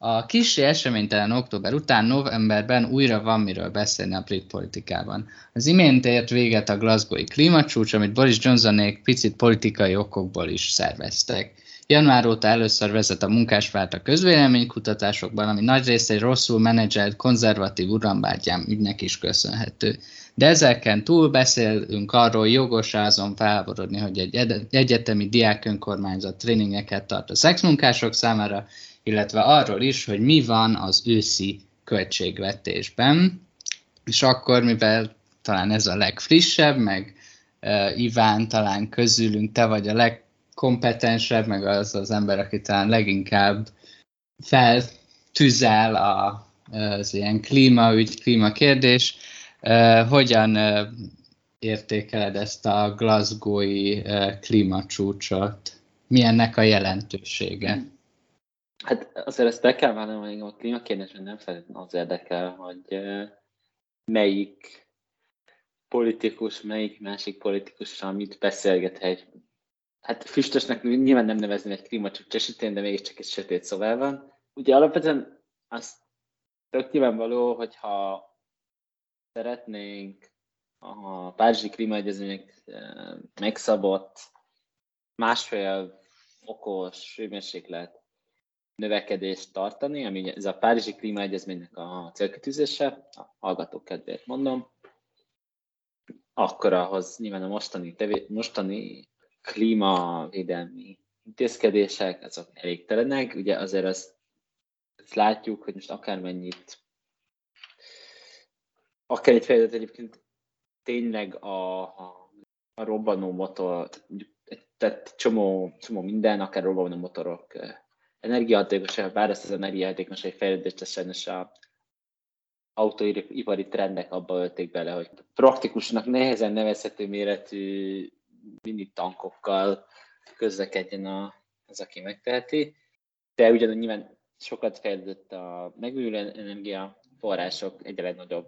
A kisi eseménytelen október után novemberben újra van miről beszélni a brit politikában. Az imént ért véget a Glasgowi klímacsúcs, amit Boris Johnsonék picit politikai okokból is szerveztek. Január óta először vezet a munkáspárt a közvéleménykutatásokban, ami nagy része egy rosszul menedzselt konzervatív urambátyám ügynek is köszönhető. De ezeken túl beszélünk arról, jogos azon felborodni, hogy egy egyetemi diák önkormányzat tréningeket tart a szexmunkások számára, illetve arról is, hogy mi van az őszi költségvetésben. És akkor, mivel talán ez a legfrissebb, meg uh, Iván talán közülünk te vagy a legkompetensebb, meg az az ember, aki talán leginkább feltüzel a, az ilyen klímaügy, klímakérdés. Uh, hogyan uh, értékeled ezt a glasgowi uh, klímacsúcsot? Milyennek a jelentősége? Hát azért ezt be kell vállalni, hogy a klímakérdésben nem feltétlenül az érdekel, hogy melyik politikus, melyik másik politikussal mit beszélget Hát füstösnek nyilván nem nevezni egy klímacsúcs esetén, de mégiscsak egy sötét szobál van. Ugye alapvetően az tök nyilvánvaló, hogyha szeretnénk a Párizsi klímaegyezmények megszabott másfél fokos hőmérséklet növekedést tartani, ami ez a Párizsi Klímaegyezménynek a célkitűzése, a hallgatók kedvéért mondom, akkor ahhoz nyilván a mostani, tevé, mostani klímavédelmi intézkedések, azok elégtelenek. Ugye azért azt, azt látjuk, hogy most akármennyit, akár egy fejlődött egyébként tényleg a, a, a robbanó motor, tehát csomó, csomó minden, akár robbanó motorok energiahatékonyság, bár ezt az energiahatékonyság fejlődést sajnos a autóipari trendek abba ölték bele, hogy praktikusnak nehezen nevezhető méretű mini tankokkal közlekedjen a, az, aki megteheti. De ugyanúgy nyilván sokat fejlődött a megújuló energiaforrások, egyre legnagyobb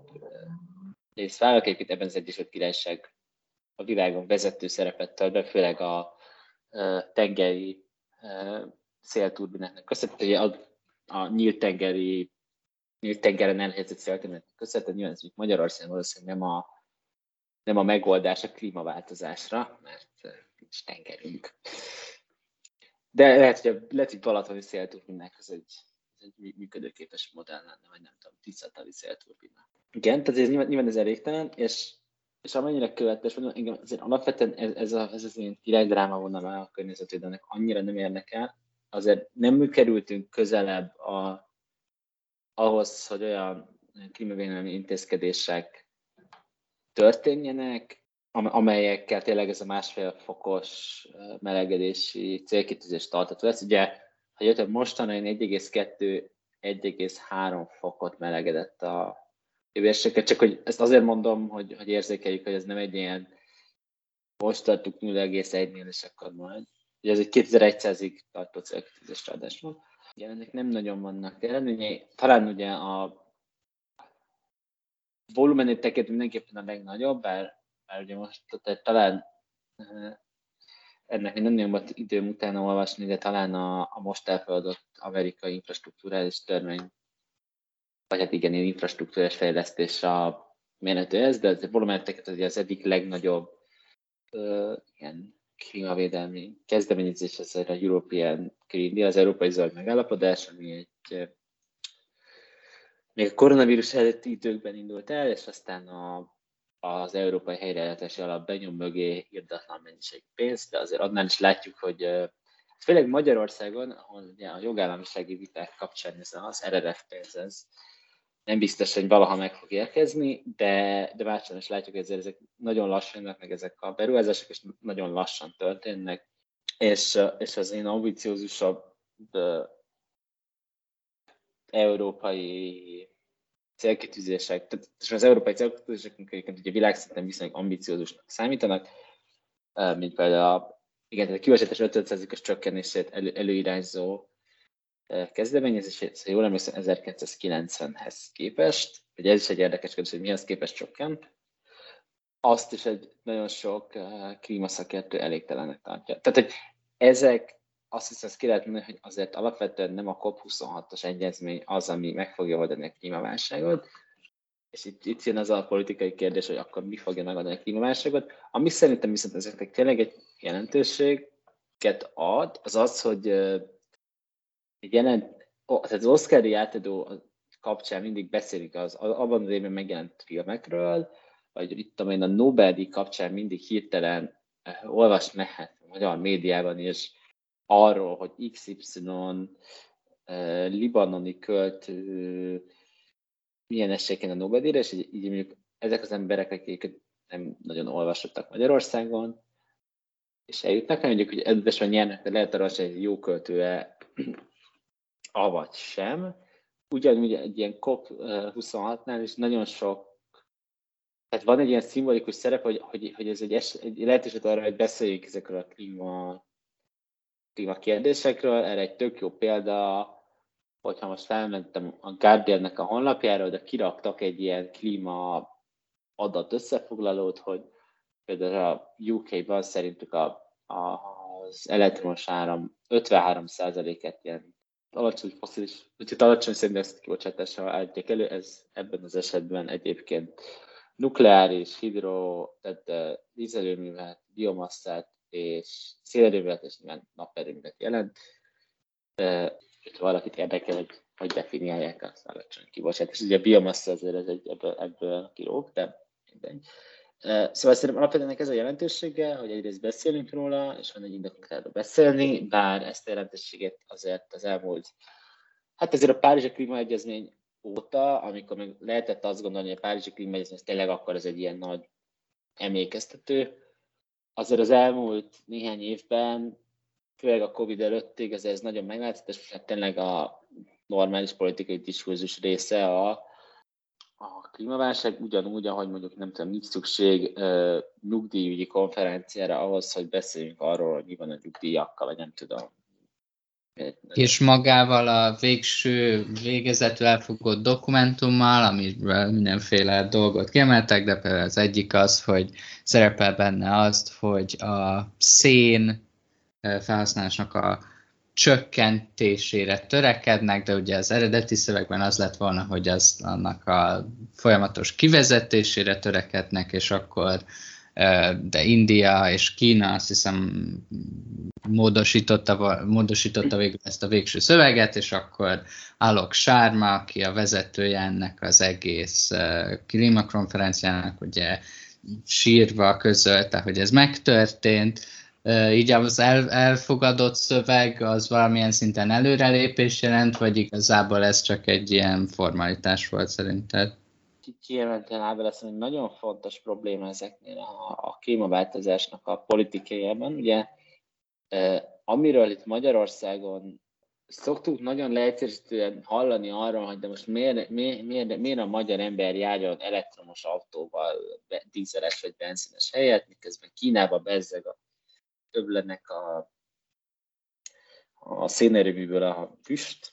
részt vállalak, egyébként ebben az Egyesült Királyság a világon vezető szerepet tölt be, főleg a tengeri szélturbináknak köszönhető, a, a nyílt tengeri nyílt tengeren elhelyezett szélturbináknak köszönhető, nyilván ez Magyarországon valószínűleg nem a, nem a megoldás a klímaváltozásra, mert nincs tengerünk. De lehet, hogy a, lehet, balatoni szélturbinák az egy, az egy működőképes modell lenne, vagy nem tudom, tisztatali szélturbina. Igen, tehát ez nyilván, nyilván ez elégtelen, és, és amennyire követes, mondom, igen, azért alapvetően ez, ez, a, ez az én királydráma vonal a környezetvédelnek annyira nem érdekel, azért nem kerültünk közelebb a, ahhoz, hogy olyan klímavédelmi intézkedések történjenek, amelyekkel tényleg ez a másfél fokos melegedési célkitűzés tartató lesz. Ugye, ha jöttem mostanáig 1,2-1,3 fokot melegedett a hőmérséklet, csak hogy ezt azért mondom, hogy, hogy érzékeljük, hogy ez nem egy ilyen most tartunk 0,1-nél, és akkor majd Ugye ez egy 2100-ig tartó célkitűzés ráadásul. Ugye ennek nem nagyon vannak eredményei. Talán ugye a volumenét tekintve mindenképpen a legnagyobb, bár, bár ugye most tehát talán eh, ennek nem nagyon volt időm utána olvasni, de talán a, a most elfogadott amerikai infrastruktúrális törvény, vagy hát igen, infrastruktúrás fejlesztés a mérhető ez, de a volumenet tekintve az egyik legnagyobb uh, ilyen klímavédelmi kezdeményezés, ez a European Green Deal, az Európai Zöld Megállapodás, ami egy még a koronavírus előtti időkben indult el, és aztán a, az Európai Helyreállítási Alap benyom mögé irdatlan mennyiség pénzt, de azért annál is látjuk, hogy főleg Magyarországon, ahol ugye a jogállamisági viták kapcsán ez az RRF pénz, ez nem biztos, hogy valaha meg fog érkezni, de, de másodszor is látjuk, hogy ezek nagyon lassan jönnek meg ezek a beruházások, és nagyon lassan történnek, és, és az én ambiciózusabb európai célkitűzések, tehát az európai célkitűzések egyébként ugye világszinten viszonylag ambiciózusnak számítanak, mint például a, igen, a kibocsátás 50%-os csökkenését elő, előirányzó kezdeményezését, szóval jól emlékszem 1990-hez képest, ugye ez is egy érdekes kérdés, hogy mihez képest csökkent, azt is egy nagyon sok klímaszakértő elégtelennek tartja. Tehát, hogy ezek azt hiszem, ezt ki lehet mondani, hogy azért alapvetően nem a COP26-os egyezmény az, ami meg fogja oldani a klímaválságot, és itt, itt jön az a politikai kérdés, hogy akkor mi fogja megadni a klímaválságot. Ami szerintem viszont ezeknek tényleg egy jelentőséget ad, az az, hogy jelent, tehát az Oscar-i átadó kapcsán mindig beszélik az abban az évben megjelent filmekről, vagy itt én a Nobel-díj kapcsán mindig hirtelen uh, olvas mehet a magyar médiában is arról, hogy XY uh, libanoni költő milyen esélyeken a Nobel-díjra, és így, így mondjuk ezek az emberek, akik nem nagyon olvasottak Magyarországon, és eljutnak, mondjuk, hogy edvesen nyernek, de lehet arra, hogy egy jó költőe, avagy sem. Ugyanúgy egy ilyen COP26-nál is nagyon sok tehát van egy ilyen szimbolikus szerep, hogy, hogy, hogy ez egy, es, egy lehetőség arra, hogy beszéljünk ezekről a klíma, klíma kérdésekről. Erre egy tök jó példa, hogyha most felmentem a Guardian-nek a honlapjára, de kiraktak egy ilyen klíma adat összefoglalót, hogy például a UK-ban szerintük a, a, az elektromos áram 53%-et ilyen alacsony foszilis, úgyhogy alacsony széndiokszid kibocsátással állítják elő, ez ebben az esetben egyébként nukleáris, hidro, tehát vízerőművet, biomasszát és szélerőművet és nyilván naperőművet jelent. Ha valakit érdekel, hogy hogy definiálják azt alacsony kibocsátást. Ugye a biomassa azért ez egy, ebből, ebből kilóg, de mindegy. Szóval szerintem alapvetően ez a jelentősége, hogy egyrészt beszélünk róla, és van egy indokunk erről beszélni, bár ezt a jelentőséget azért az elmúlt, hát ezért a Párizsi Klímaegyezmény óta, amikor még lehetett azt gondolni, hogy a Párizsi Klímaegyezmény tényleg akkor ez egy ilyen nagy emlékeztető, azért az elmúlt néhány évben, főleg a Covid előttig, ez, ez nagyon meglátszott, és hát tényleg a normális politikai diskurzus része a klímaválság ugyanúgy, ahogy mondjuk nem tudom, nincs szükség uh, nyugdíjügyi konferenciára ahhoz, hogy beszéljünk arról, hogy mi van a nyugdíjakkal, vagy nem tudom. És magával a végső végezetül elfogott dokumentummal, amiről mindenféle dolgot kiemeltek, de például az egyik az, hogy szerepel benne azt, hogy a szén felhasználásnak a csökkentésére törekednek, de ugye az eredeti szövegben az lett volna, hogy az annak a folyamatos kivezetésére törekednek, és akkor de India és Kína azt hiszem módosította, módosította végül ezt a végső szöveget, és akkor Alok Sárma, aki a vezetője ennek az egész klímakonferenciának, ugye sírva közölte, hogy ez megtörtént, így az el, elfogadott szöveg az valamilyen szinten előrelépés jelent, vagy igazából ez csak egy ilyen formalitás volt szerinted? Kiemelten Ábel azt hogy nagyon fontos probléma ezeknél a, a klímaváltozásnak a politikájában. Ugye amiről itt Magyarországon szoktuk nagyon leegyszerűen hallani arról, hogy de most miért, miért, miért, miért a magyar ember járjon elektromos autóval, dízeles vagy benzines helyett, miközben Kínában bezzeg a többlenek a, a szénerőműből a füst,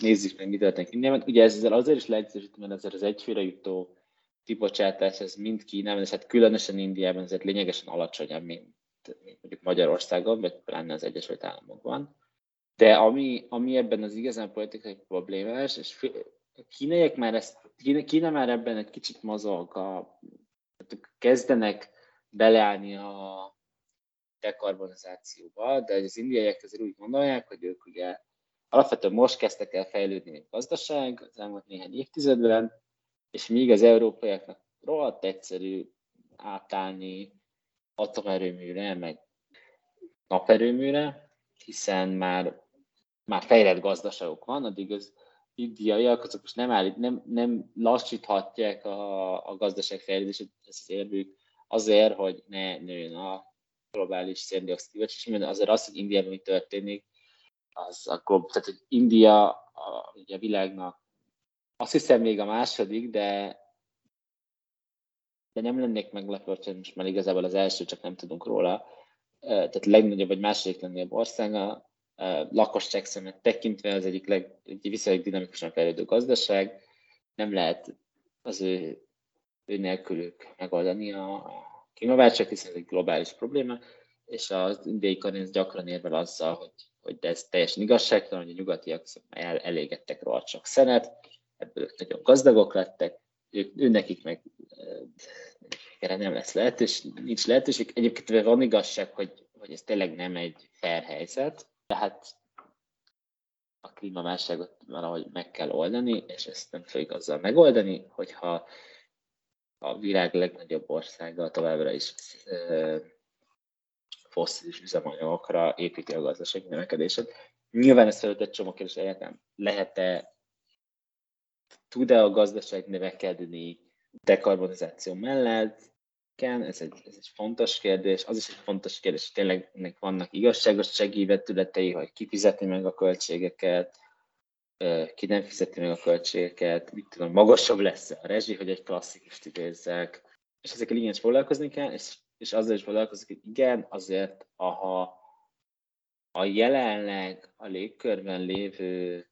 nézzük meg, mi történik Indiában. Ugye ezzel azért is leegyszerűsítve, mert ezzel az egyfőre jutó kibocsátás, ez mind Kínában, és hát különösen Indiában ezért lényegesen alacsonyabb, mint, mint mondjuk Magyarországon, vagy pláne az Egyesült Államokban. De ami, ami ebben az igazán politikai problémás, és a kínaiak már ezt, Kína, Kína már ebben egy kicsit mozog, a, kezdenek beleállni a, dekarbonizációba, de az indiaiak azért úgy gondolják, hogy ők ugye alapvetően most kezdtek el fejlődni, mint gazdaság az elmúlt néhány évtizedben, és míg az európaiaknak rohadt egyszerű átállni atomerőműre, meg naperőműre, hiszen már, már fejlett gazdaságok van, addig az indiaiak azok most nem, állít, nem, nem lassíthatják a, a gazdaság fejlődését, ez az érvük azért, hogy ne nőjön a globális széndiokszid kibocsátás, azért az, hogy Indiában mi történik, az a glob, tehát hogy India a, ugye a világnak azt hiszem még a második, de de nem lennék meglepő, hogy most már igazából az első, csak nem tudunk róla. Tehát legnagyobb vagy második legnagyobb ország a lakosság szemet tekintve az egyik leg, egy viszonylag dinamikusan fejlődő gazdaság. Nem lehet az ő, ő nélkülük megoldani a, klímaválság, hiszen ez egy globális probléma, és az indiai karinc gyakran érvel azzal, hogy hogy ez teljesen igazságtalan, hogy a nyugatiak el, elégettek rohadt sok szenet, ebből ők nagyon gazdagok lettek, ők, ő nekik meg erre nem lesz lehetőség, nincs lehetőség. Egyébként van igazság, hogy, hogy ez tényleg nem egy fair helyzet, tehát a klímaválságot valahogy meg kell oldani, és ezt nem fogjuk azzal megoldani, hogyha a világ legnagyobb országa továbbra is fosszilis üzemanyagokra építi a gazdasági növekedését. Nyilván ez felült egy csomó kérdés egyetem. Lehet-e, tud-e a gazdaság növekedni dekarbonizáció mellett? Igen, ez egy, ez egy fontos kérdés. Az is egy fontos kérdés, hogy tényleg ennek vannak igazságossági vetületei, hogy ki fizeti meg a költségeket, ki nem fizeti meg a költségeket, mit tudom, magasabb lesz a rezsi, hogy egy klasszikust idézzek. És ezekkel igen foglalkozni kell, és és azzal is foglalkozik, hogy igen, azért ha a jelenleg a légkörben lévő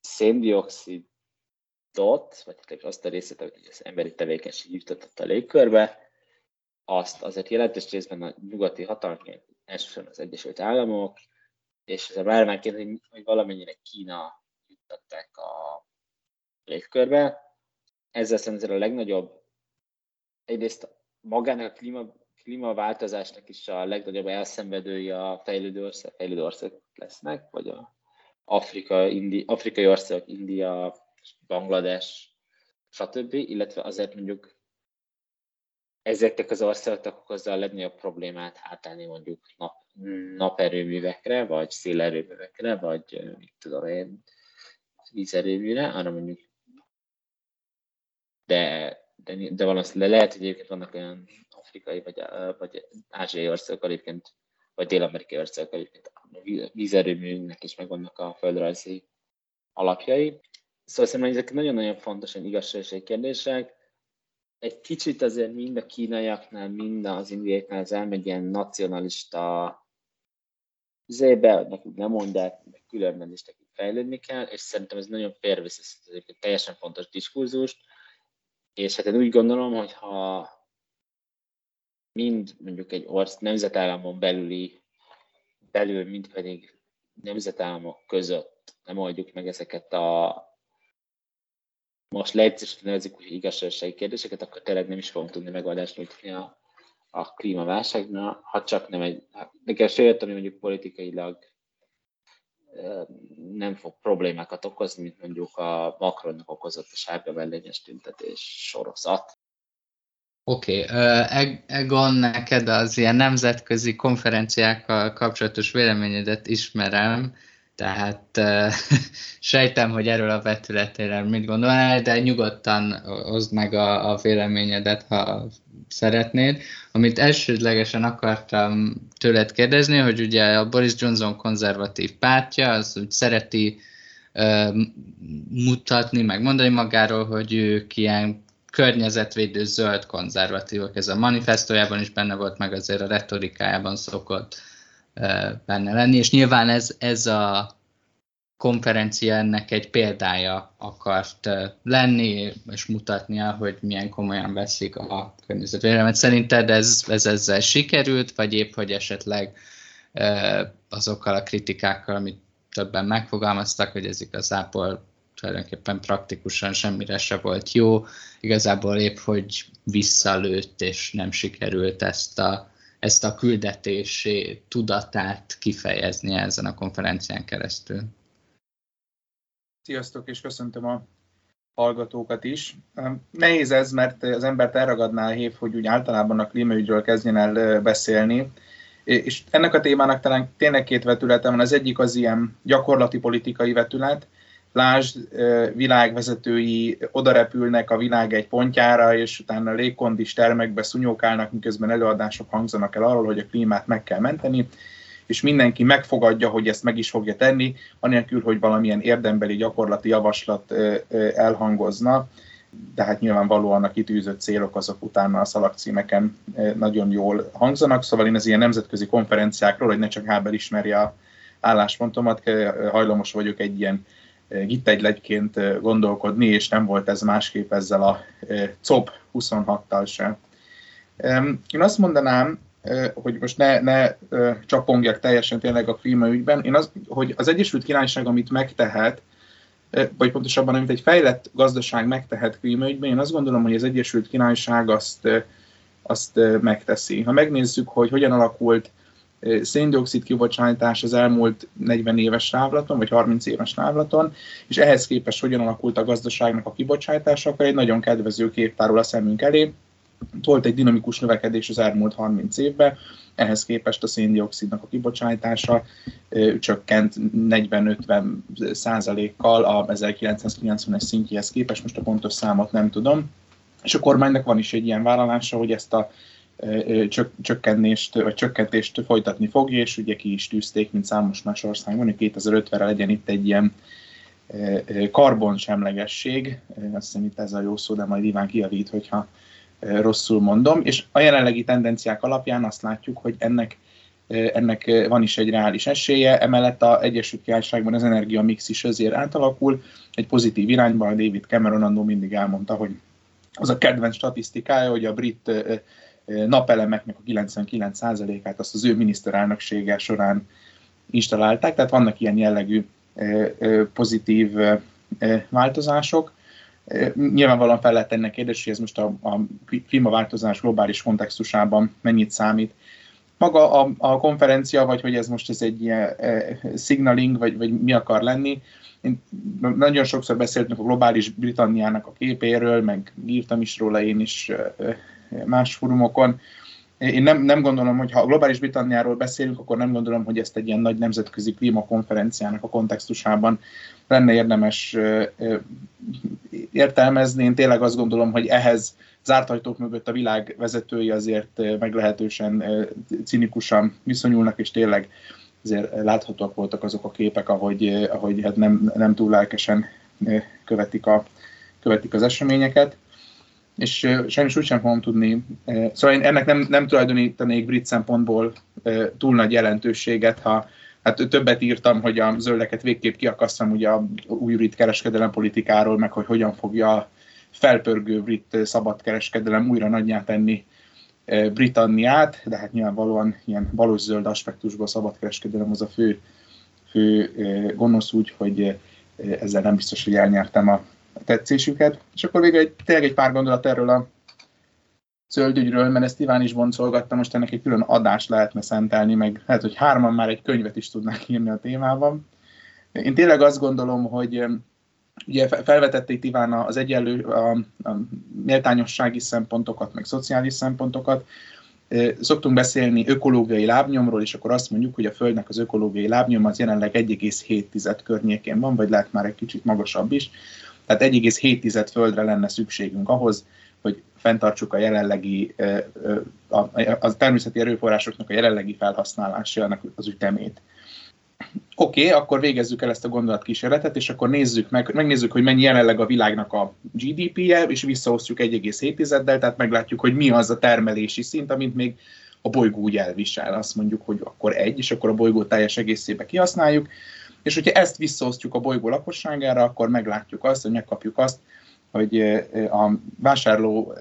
széndiokszidot, vagy azt a részét, amit az emberi tevékenység juttatott a légkörbe, azt azért jelentős részben a nyugati hatalmak, elsősorban az Egyesült Államok, és ez a márvánként, hogy valamennyire Kína juttatták a légkörbe. Ezzel szerintem a legnagyobb, egyrészt magának a klíma klímaváltozásnak is a legnagyobb elszenvedői a fejlődő ország, fejlődő országok lesznek, vagy a Afrika, Indi, afrikai országok, India, Banglades, stb., illetve azért mondjuk ezeknek az országoknak okozza a legnagyobb problémát hátállni mondjuk nap, naperőművekre, vagy szélerőművekre, vagy mit tudom én, vízerőműre, arra mondjuk de, de, de valószínűleg lehet, hogy egyébként vannak olyan afrikai vagy, vagy ázsiai országok egyébként, vagy dél-amerikai országok egyébként a vízerőműnek is megvannak a földrajzi alapjai. Szóval szerintem ezek nagyon-nagyon fontosan igazságosai kérdések. Egy kicsit azért mind a kínaiaknál, mind az indiaiaknál az elmegy ilyen nacionalista zébe, hogy nekünk nem mondják, meg különben is fejlődni kell, és szerintem ez nagyon félrevisz egy teljesen fontos diskurzust, és hát én úgy gondolom, hogy ha mind mondjuk egy orsz nemzetállamon belüli, belül, mind pedig nemzetállamok között nem oldjuk meg ezeket a most leegyszerűsítve nevezik úgy igazságossági kérdéseket, akkor tényleg nem is fogunk tudni megoldást nyújtani a, a klímaválságnál, ha csak nem egy, nekem sejött, ami mondjuk politikailag nem fog problémákat okozni, mint mondjuk a Macronnak okozott a sárga mellényes tüntetés sorozat. Oké, okay. Egon, neked az ilyen nemzetközi konferenciákkal kapcsolatos véleményedet ismerem, tehát sejtem, hogy erről a vetületére mit gondolnál, de nyugodtan hozd meg a, a véleményedet, ha szeretnéd. Amit elsődlegesen akartam tőled kérdezni, hogy ugye a Boris Johnson konzervatív pártja, az úgy szereti uh, mutatni, meg mondani magáról, hogy ők ilyen környezetvédő zöld konzervatívok. Ez a manifestójában is benne volt, meg azért a retorikájában szokott benne lenni, és nyilván ez, ez a konferencia ennek egy példája akart lenni, és mutatnia, hogy milyen komolyan veszik a környezetvédelmet. Szerinted ez, ez ezzel sikerült, vagy épp, hogy esetleg azokkal a kritikákkal, amit többen megfogalmaztak, hogy ez igazából tulajdonképpen praktikusan semmire se volt jó. Igazából épp, hogy visszalőtt, és nem sikerült ezt a, ezt a küldetési tudatát kifejezni ezen a konferencián keresztül. Sziasztok, és köszöntöm a hallgatókat is. Nehéz ez, mert az embert elragadná a hív, hogy úgy általában a klímaügyről kezdjen el beszélni, és ennek a témának talán tényleg két vetülete van. Az egyik az ilyen gyakorlati politikai vetület, lásd, világvezetői odarepülnek a világ egy pontjára, és utána légkondis termekbe szunyókálnak, miközben előadások hangzanak el arról, hogy a klímát meg kell menteni, és mindenki megfogadja, hogy ezt meg is fogja tenni, anélkül, hogy valamilyen érdembeli gyakorlati javaslat elhangozna, de hát nyilvánvalóan a kitűzött célok azok utána a szalagcímeken nagyon jól hangzanak, szóval én az ilyen nemzetközi konferenciákról, hogy ne csak Hábel ismerje a álláspontomat, hajlamos vagyok egy ilyen gittegyletként gondolkodni, és nem volt ez másképp ezzel a COP 26-tal sem. Én azt mondanám, hogy most ne, ne csapongjak teljesen tényleg a klímaügyben, én az, hogy az Egyesült Királyság, amit megtehet, vagy pontosabban, amit egy fejlett gazdaság megtehet klímaügyben, én azt gondolom, hogy az Egyesült Királyság azt, azt megteszi. Ha megnézzük, hogy hogyan alakult széndiokszid kibocsátás az elmúlt 40 éves távlaton, vagy 30 éves távlaton, és ehhez képest hogyan alakult a gazdaságnak a kibocsátása, akkor egy nagyon kedvező kép tárul a szemünk elé. Volt egy dinamikus növekedés az elmúlt 30 évben, ehhez képest a széndiokszidnak a kibocsátása csökkent 40-50 százalékkal a 1990-es szintjéhez képest, most a pontos számot nem tudom. És a kormánynak van is egy ilyen vállalása, hogy ezt a csökkentést, vagy csökkentést folytatni fogja, és ugye ki is tűzték, mint számos más országban, hogy 2050-re legyen itt egy ilyen karbonsemlegesség, azt hiszem itt ez a jó szó, de majd Iván kiavít, hogyha rosszul mondom, és a jelenlegi tendenciák alapján azt látjuk, hogy ennek, ennek van is egy reális esélye, emellett a Egyesült Királyságban az energia mix is azért átalakul, egy pozitív irányban, David Cameron annó mindig elmondta, hogy az a kedvenc statisztikája, hogy a brit napelemeknek a 99%-át azt az ő miniszterelnöksége során installálták, tehát vannak ilyen jellegű pozitív változások. Nyilvánvalóan fel lehet tenni kérdés, hogy ez most a, a klímaváltozás globális kontextusában mennyit számít. Maga a, a konferencia, vagy hogy ez most ez egy ilyen signaling, vagy, vagy mi akar lenni, én nagyon sokszor beszéltünk a globális Britanniának a képéről, meg írtam is róla én is más fórumokon. Én nem, nem gondolom, hogy ha a globális Britanniáról beszélünk, akkor nem gondolom, hogy ezt egy ilyen nagy nemzetközi klímakonferenciának a kontextusában lenne érdemes értelmezni. Én tényleg azt gondolom, hogy ehhez zárt ajtók mögött a világ vezetői azért meglehetősen cinikusan viszonyulnak, és tényleg azért láthatóak voltak azok a képek, ahogy, ahogy hát nem, nem túl lelkesen követik, a, követik az eseményeket és sajnos úgy sem fogom tudni, szóval én ennek nem, nem tulajdonítanék brit szempontból túl nagy jelentőséget, ha hát többet írtam, hogy a zöldeket végképp kiakasztam ugye a új brit kereskedelem politikáról, meg hogy hogyan fogja felpörgő brit szabadkereskedelem újra nagyjá tenni Britanniát, de hát nyilvánvalóan ilyen valós zöld aspektusból szabadkereskedelem az a fő, fő gonosz úgy, hogy ezzel nem biztos, hogy elnyertem a tetszésüket. És akkor végül egy, tényleg egy pár gondolat erről a zöldügyről, mert ezt Iván is boncolgatta, most ennek egy külön adást lehetne szentelni, meg lehet, hogy hárman már egy könyvet is tudnák írni a témában. Én tényleg azt gondolom, hogy ugye felvetették Iván az egyenlő, a, a méltányossági szempontokat, meg szociális szempontokat. Szoktunk beszélni ökológiai lábnyomról, és akkor azt mondjuk, hogy a Földnek az ökológiai lábnyom az jelenleg 1,7 környékén van, vagy lehet már egy kicsit magasabb is. Tehát 1,7 földre lenne szükségünk ahhoz, hogy fenntartsuk a jelenlegi, a, a természeti erőforrásoknak a jelenlegi felhasználásának az ütemét. Oké, okay, akkor végezzük el ezt a gondolatkísérletet, és akkor nézzük meg, megnézzük, hogy mennyi jelenleg a világnak a GDP-je, és visszaosztjuk 1,7-del, tehát meglátjuk, hogy mi az a termelési szint, amit még a bolygó úgy elvisel. Azt mondjuk, hogy akkor egy, és akkor a bolygó teljes egészébe kihasználjuk. És hogyha ezt visszaosztjuk a bolygó lakosságára, akkor meglátjuk azt, hogy megkapjuk azt, hogy a vásárló,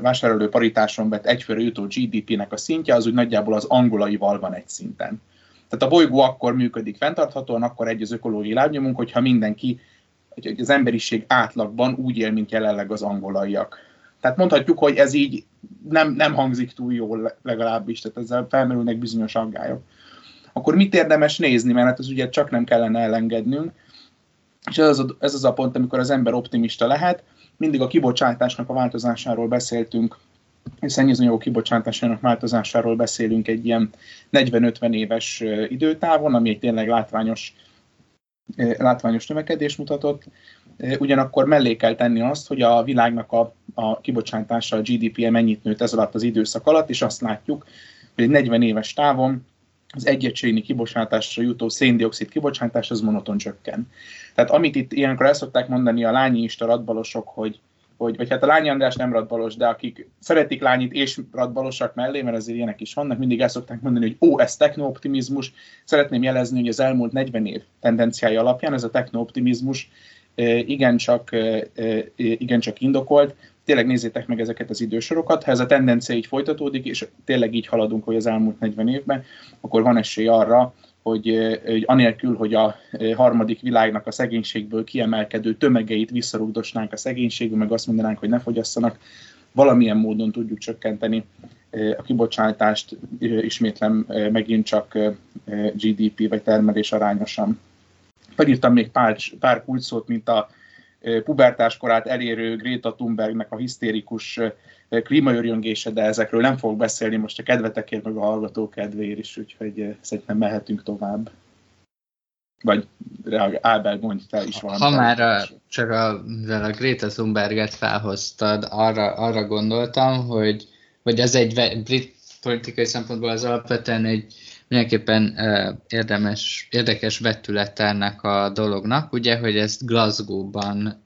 vásároló paritáson vett egyfőre jutó GDP-nek a szintje az úgy nagyjából az angolaival van egy szinten. Tehát a bolygó akkor működik fenntarthatóan, akkor egy az ökológiai lábnyomunk, hogyha mindenki, hogy az emberiség átlagban úgy él, mint jelenleg az angolaiak. Tehát mondhatjuk, hogy ez így nem, nem hangzik túl jól legalábbis, tehát ezzel felmerülnek bizonyos aggályok akkor mit érdemes nézni, mert hát az ugye csak nem kellene elengednünk. És ez az, a, ez az a pont, amikor az ember optimista lehet. Mindig a kibocsátásnak a változásáról beszéltünk, szennyezőanyagok kibocsátásának változásáról beszélünk egy ilyen 40-50 éves időtávon, ami egy tényleg látványos, látványos növekedés mutatott. Ugyanakkor mellé kell tenni azt, hogy a világnak a, a kibocsátása, a GDP-je mennyit nőtt ez alatt az időszak alatt, és azt látjuk, hogy egy 40 éves távon az egyegységni kibocsátásra jutó széndiokszid kibocsátás az monoton csökken. Tehát amit itt ilyenkor el szokták mondani a lányista radbalosok, hogy, hogy vagy hát a Lányi András nem radbalos, de akik szeretik lányit és radbalosak mellé, mert azért ilyenek is vannak, mindig el szokták mondani, hogy ó, ez technooptimizmus. Szeretném jelezni, hogy az elmúlt 40 év tendenciája alapján ez a technooptimizmus igencsak, igencsak indokolt. Tényleg nézzétek meg ezeket az idősorokat. Ha ez a tendencia így folytatódik, és tényleg így haladunk, hogy az elmúlt 40 évben, akkor van esély arra, hogy, hogy anélkül, hogy a harmadik világnak a szegénységből kiemelkedő tömegeit visszarugdosnánk a szegénységbe, meg azt mondanánk, hogy ne fogyasszanak, valamilyen módon tudjuk csökkenteni a kibocsátást, ismétlem megint csak GDP vagy termelés arányosan. Felírtam még pár, pár kulcsszót, mint a pubertáskorát elérő Greta Thunbergnek a hisztérikus klímaörjöngése, de ezekről nem fogok beszélni most a kedvetekért, meg a hallgató kedvéért is, úgyhogy szerintem mehetünk tovább. Vagy Ábel, mondj te is valamit. Ha már a, csak a, a Greta Thunberget felhoztad, arra, arra gondoltam, hogy vagy ez egy brit politikai szempontból az alapvetően egy mindenképpen érdemes, érdekes vetület ennek a dolognak, ugye, hogy ezt Glasgow-ban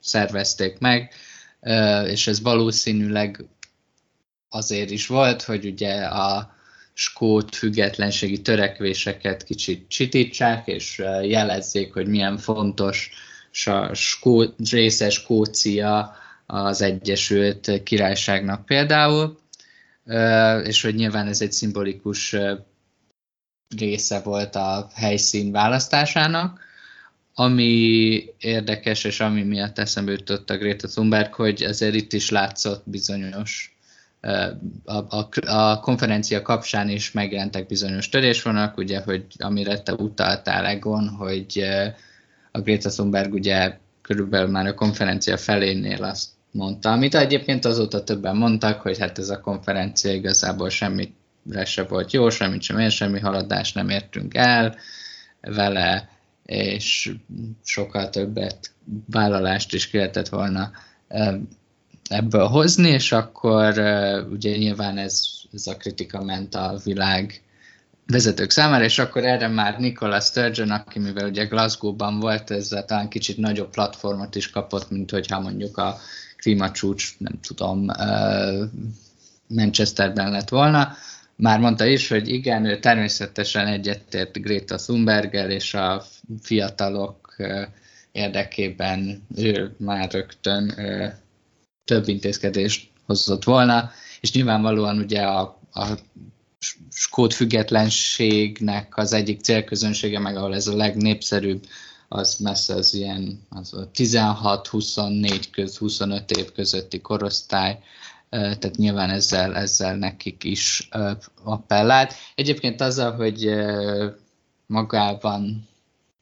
szervezték meg, és ez valószínűleg azért is volt, hogy ugye a skót függetlenségi törekvéseket kicsit csitítsák, és jelezzék, hogy milyen fontos a skó, része Skócia az Egyesült Királyságnak például, és hogy nyilván ez egy szimbolikus része volt a helyszín választásának, ami érdekes, és ami miatt eszembe jutott a Greta Thunberg, hogy azért itt is látszott bizonyos a, a, a konferencia kapcsán is megjelentek bizonyos törésvonalak, ugye, hogy amire te utaltál Egon, hogy a Greta Thunberg ugye körülbelül már a konferencia felénél azt mondta, amit egyébként azóta többen mondtak, hogy hát ez a konferencia igazából semmit se volt jó, semmit sem ér, semmi haladást nem értünk el vele, és sokkal többet vállalást is kellett volna ebből hozni, és akkor ugye nyilván ez, ez a kritika ment a világ vezetők számára, és akkor erre már Nicola Sturgeon, aki mivel ugye Glasgow-ban volt, ezzel talán kicsit nagyobb platformot is kapott, mint hogyha mondjuk a klímacsúcs, nem tudom, Manchesterben lett volna. Már mondta is, hogy igen, ő természetesen egyetért Greta Thunberggel, és a fiatalok érdekében ő már rögtön több intézkedést hozott volna, és nyilvánvalóan ugye a, a skót függetlenségnek az egyik célközönsége, meg ahol ez a legnépszerűbb, az messze az ilyen az 16-24 köz, 25 év közötti korosztály, tehát nyilván ezzel, ezzel nekik is appellált. Egyébként azzal, hogy magában,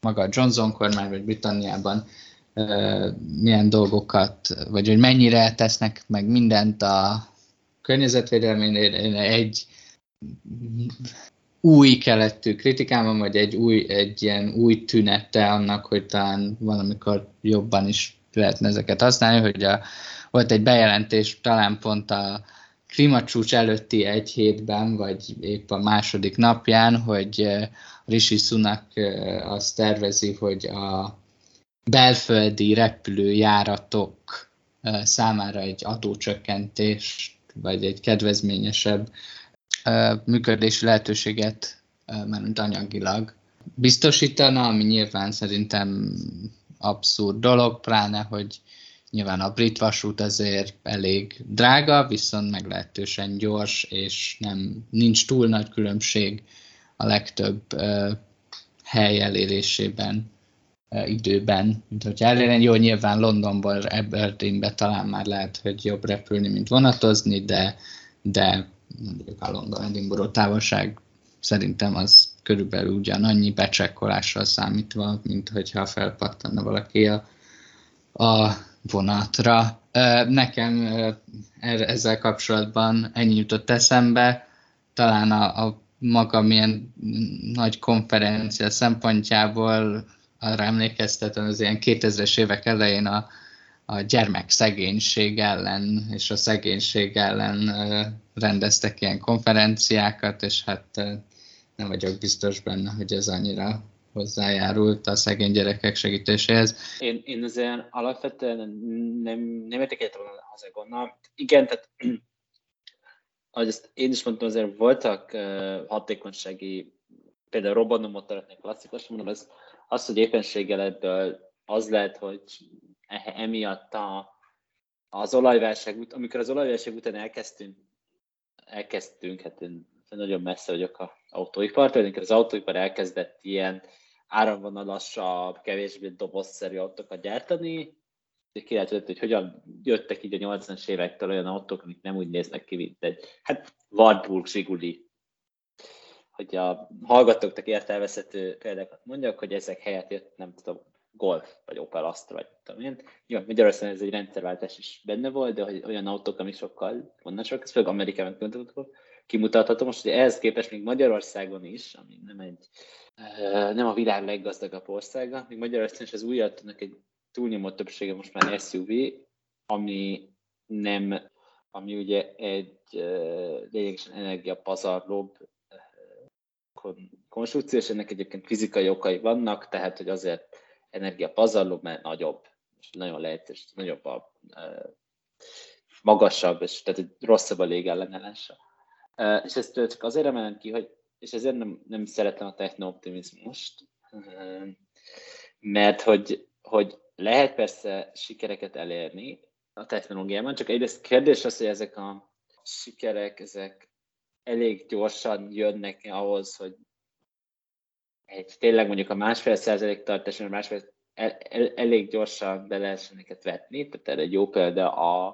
maga a Johnson kormány, vagy Britanniában milyen dolgokat, vagy hogy mennyire tesznek meg mindent a környezetvédelmén, egy új keletű kritikában, vagy egy, új, egy ilyen új tünete annak, hogy talán valamikor jobban is lehetne ezeket használni, hogy a, volt egy bejelentés talán pont a klímacsúcs előtti egy hétben, vagy épp a második napján, hogy Rishi Sunak azt tervezi, hogy a belföldi repülőjáratok számára egy adócsökkentést, vagy egy kedvezményesebb működési lehetőséget, mert anyagilag biztosítana, ami nyilván szerintem abszurd dolog, pláne, hogy nyilván a brit vasút azért elég drága, viszont meglehetősen gyors, és nem, nincs túl nagy különbség a legtöbb uh, hely elérésében időben, mint hogy elérjen. Jó, nyilván Londonból Aberdeenbe talán már lehet, hogy jobb repülni, mint vonatozni, de, de mondjuk a London Edinburgh távolság szerintem az körülbelül ugyanannyi becsekkolással számítva, mint hogyha felpattanna valaki a, a vonatra. Nekem ezzel kapcsolatban ennyi jutott eszembe, talán a, a maga milyen nagy konferencia szempontjából arra emlékeztetem, az ilyen 2000-es évek elején a, a gyermek szegénység ellen és a szegénység ellen rendeztek ilyen konferenciákat, és hát nem vagyok biztos benne, hogy ez annyira hozzájárult a szegény gyerekek segítéséhez. Én, én azért alapvetően nem, nem értek egyet az egonnal. Igen, tehát ahogy ezt én is mondtam, azért voltak uh, hatékonysági, például robbanómotoroknak klasszikus mondom, ez az, hogy éppenséggel ebből az lehet, hogy emiatt a az olajválság, ut- amikor az olajválság után elkezdtünk, elkezdtünk, hát én nagyon messze vagyok a autóipartól, amikor az autóipar elkezdett ilyen áramvonalassabb, kevésbé dobozszerű autókat gyártani, ki lehet hogy hogyan jöttek így a 80-as évektől olyan autók, amik nem úgy néznek ki, mint egy, hát Wartburg, Zsiguli, hogy a hallgatóknak értelmezhető példákat mondjak, hogy ezek helyett jött, nem tudom, Golf, vagy Opel Astra, vagy tudom én. Jó, Magyarországon ez egy rendszerváltás is benne volt, de hogy olyan autók, amik sokkal, onnan sok, ez főleg Amerikában kimutatható. Most, hogy ehhez képest még Magyarországon is, ami nem egy, nem a világ leggazdagabb országa, még Magyarországon is az új autónak egy túlnyomó többsége most már SUV, ami nem, ami ugye egy lényegesen energiapazarlóbb konstrukció, és ennek egyébként fizikai okai vannak, tehát hogy azért energiapazarló, mert nagyobb, és nagyon és nagyobb a magasabb, és tehát egy rosszabb a légellenállása. És ezt csak azért emelem ki, hogy és ezért nem, nem szeretem a techno-optimizmust, mert hogy, hogy lehet persze sikereket elérni a technológiában, csak egyrészt kérdés az, hogy ezek a sikerek, ezek elég gyorsan jönnek ahhoz, hogy egy tényleg mondjuk a másfél százalék tartáson, másfél el, el, elég gyorsan be lehessen őket vetni, tehát erre egy jó példa a,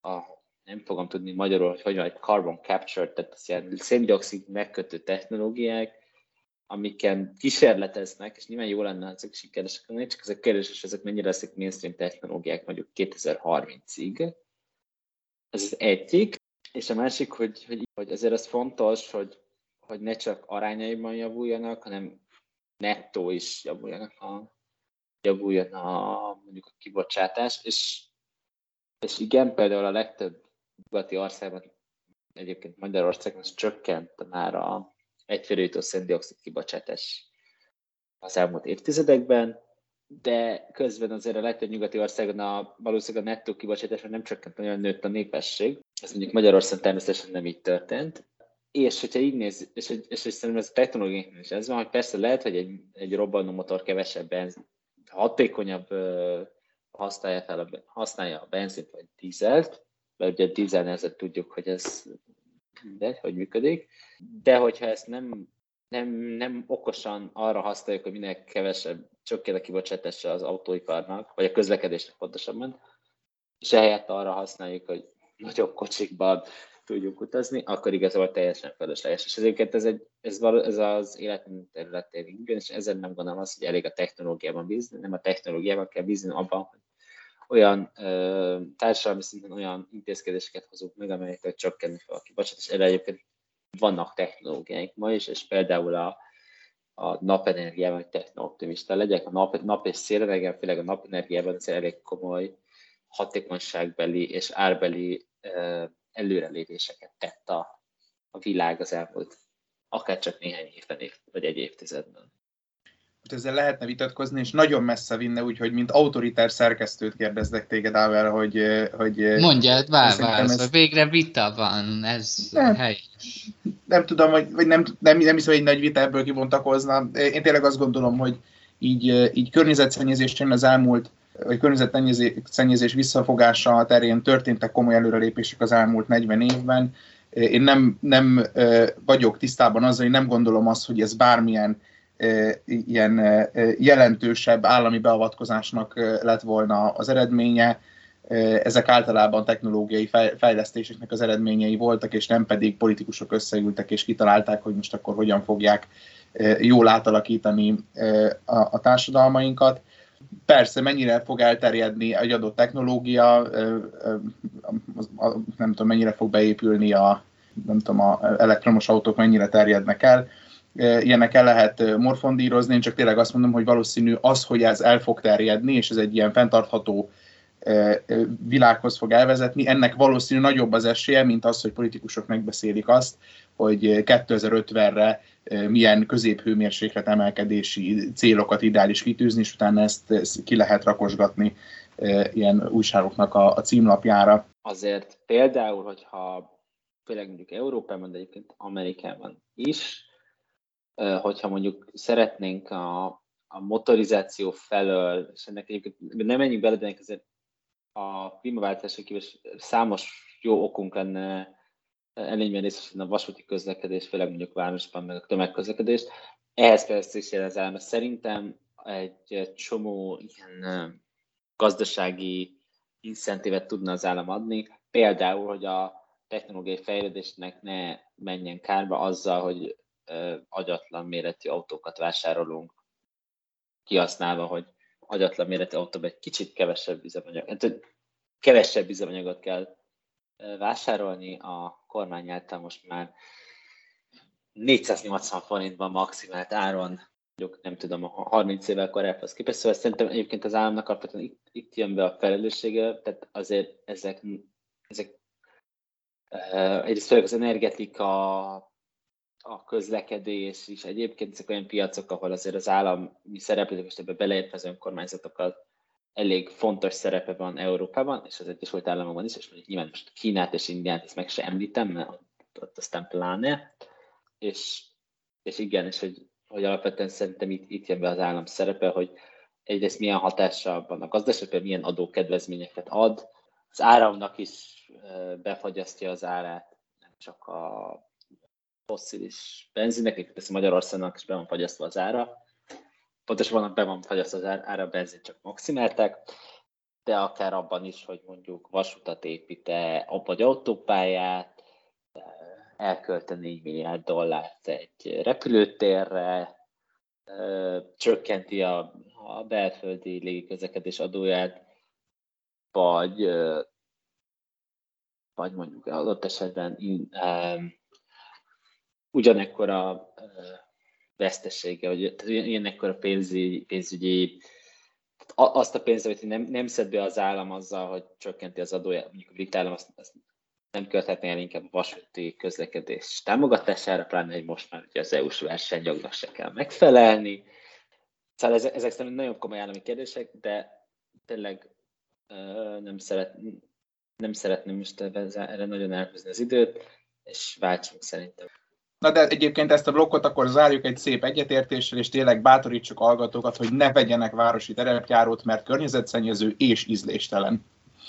a nem fogom tudni magyarul, hogy hogy egy carbon capture, tehát az ilyen széndiokszid megkötő technológiák, amiken kísérleteznek, és nyilván jó lenne, ha ezek sikeresek lennének, csak ez a kérdés, hogy ezek mennyire lesznek mainstream technológiák mondjuk 2030-ig. Ez az egyik. És a másik, hogy, hogy, hogy azért az fontos, hogy, hogy ne csak arányaiban javuljanak, hanem nettó is javuljanak a, javuljon a, mondjuk a kibocsátás, és, és igen, például a legtöbb nyugati országban, egyébként Magyarországon az csökkent már a egyfélőjutó széndiokszid kibocsátás az elmúlt évtizedekben, de közben azért a legtöbb nyugati országon a, valószínűleg a nettó kibocsátás nem csökkent, olyan nőtt a népesség. Ez mondjuk Magyarországon természetesen nem így történt. És hogyha így néz, és, és, és, szerintem ez a technológia is ez van, hogy persze lehet, hogy egy, egy robbanó motor kevesebb benzin, hatékonyabb használja, fel a, használja a benzint vagy dízelt, mert ugye a dízelnézet tudjuk, hogy ez mindegy, hogy működik, de hogyha ezt nem, nem, nem okosan arra használjuk, hogy minél kevesebb csökken a kibocsátása az autóiparnak, vagy a közlekedésnek pontosabban, és ehelyett arra használjuk, hogy nagyobb kocsikban tudjuk utazni, akkor igazából teljesen felesleges. És ezért ez, egy, ez, való, ez az életünk területén igen, és ezzel nem gondolom azt, hogy elég a technológiában bízni, nem a technológiában kell bízni abban, hogy olyan ö, társadalmi szinten olyan intézkedéseket hozunk meg, amelyekkel csökkenni fel a kibocsátás. Erre egyébként vannak technológiáink ma is, és például a, a napenergiában, hogy techno-optimista legyek, a nap, nap és szélenergiában, főleg a napenergiában ez elég komoly hatékonyságbeli és árbeli előrelépéseket tett a, a világ az elmúlt akár csak néhány évben, év, vagy egy évtizedben. Ezzel lehetne vitatkozni, és nagyon messze vinne, úgyhogy mint autoritár szerkesztőt kérdezlek téged, Ável, hogy... hogy Mondjad, vár, vár, ez... végre vita van, ez nem, helyes. Nem tudom, hogy, vagy nem, nem, nem hiszem, hogy egy nagy vita ebből kibontakozna. Én tényleg azt gondolom, hogy így, így környezetszennyezésen az elmúlt vagy környezetszennyezés visszafogása terén történtek komoly előrelépések az elmúlt 40 évben. Én nem, nem vagyok tisztában azzal, hogy nem gondolom azt, hogy ez bármilyen ilyen jelentősebb állami beavatkozásnak lett volna az eredménye. Ezek általában technológiai fejlesztéseknek az eredményei voltak, és nem pedig politikusok összeültek és kitalálták, hogy most akkor hogyan fogják jól átalakítani a társadalmainkat persze mennyire fog elterjedni egy adott technológia, nem tudom mennyire fog beépülni a nem tudom, a elektromos autók mennyire terjednek el, ilyenek el lehet morfondírozni, én csak tényleg azt mondom, hogy valószínű az, hogy ez el fog terjedni, és ez egy ilyen fenntartható világhoz fog elvezetni, ennek valószínű nagyobb az esélye, mint az, hogy politikusok megbeszélik azt, hogy 2050-re milyen középhőmérséklet emelkedési célokat ideális kitűzni, és utána ezt, ezt ki lehet rakosgatni ilyen újságoknak a, a címlapjára. Azért például, hogyha főleg mondjuk Európában, de egyébként Amerikában is, hogyha mondjuk szeretnénk a, a motorizáció felől, és ennek egyébként nem menjünk bele, de azért a klímaváltásra kívül számos jó okunk lenne elényben részesen a vasúti közlekedés, főleg mondjuk városban, meg a tömegközlekedést. Ehhez persze is jelezem, szerintem egy csomó ilyen gazdasági incentívet tudna az állam adni, például, hogy a technológiai fejlődésnek ne menjen kárba azzal, hogy agyatlan méretű autókat vásárolunk, kihasználva, hogy agyatlan méretű autóban egy kicsit kevesebb üzemanyag, hát, kevesebb üzemanyagot kell vásárolni, a kormány által most már 480 forintban maximált áron, mondjuk nem tudom, a 30 évvel korábbhoz képest, szóval szerintem egyébként az államnak alapvetően itt, itt jön be a felelőssége, tehát azért ezek, ezek egyrészt főleg az energetika, a közlekedés is. Egyébként ezek olyan piacok, ahol azért az állami szereplők, és ebbe beleértve az önkormányzatokat elég fontos szerepe van Európában, és az Egyesült Államokban is, és nyilván most Kínát és Indiát ezt meg se említem, mert ott, ott aztán pláne, és, és igen, és hogy, hogy alapvetően szerintem itt, itt jön be az állam szerepe, hogy egyrészt milyen hatással van a gazdaságban, milyen adókedvezményeket ad, az áramnak is befagyasztja az árát, nem csak a fosszilis benzinek, ezt Magyarországnak is be van fagyasztva az ára, pontosabban be van fagyasztva az ára, a benzin csak maximálták, de akár abban is, hogy mondjuk vasutat épít-e, vagy autópályát, elkölte 4 milliárd dollárt egy repülőtérre, csökkenti a, a belföldi légiközlekedés adóját, vagy, vagy mondjuk adott esetben ugyanekkora vesztesége, vagy ilyenekkora pénzügyi, pénzügyi azt a pénzt, amit nem, nem szed be az állam azzal, hogy csökkenti az adóját, mondjuk a brit állam azt, azt nem költhetné el inkább a vasúti közlekedés támogatására, pláne hogy most már ugye az EU-s versenyjognak se kell megfelelni. Szóval ezek, ezek szerintem nagyon komoly állami kérdések, de tényleg uh, nem, szeret, nem szeretném most erre nagyon elhúzni az időt, és váltsunk szerintem Na de egyébként ezt a blokkot akkor zárjuk egy szép egyetértéssel, és tényleg bátorítsuk a hallgatókat, hogy ne vegyenek városi terepjárót, mert környezetszennyező és ízléstelen.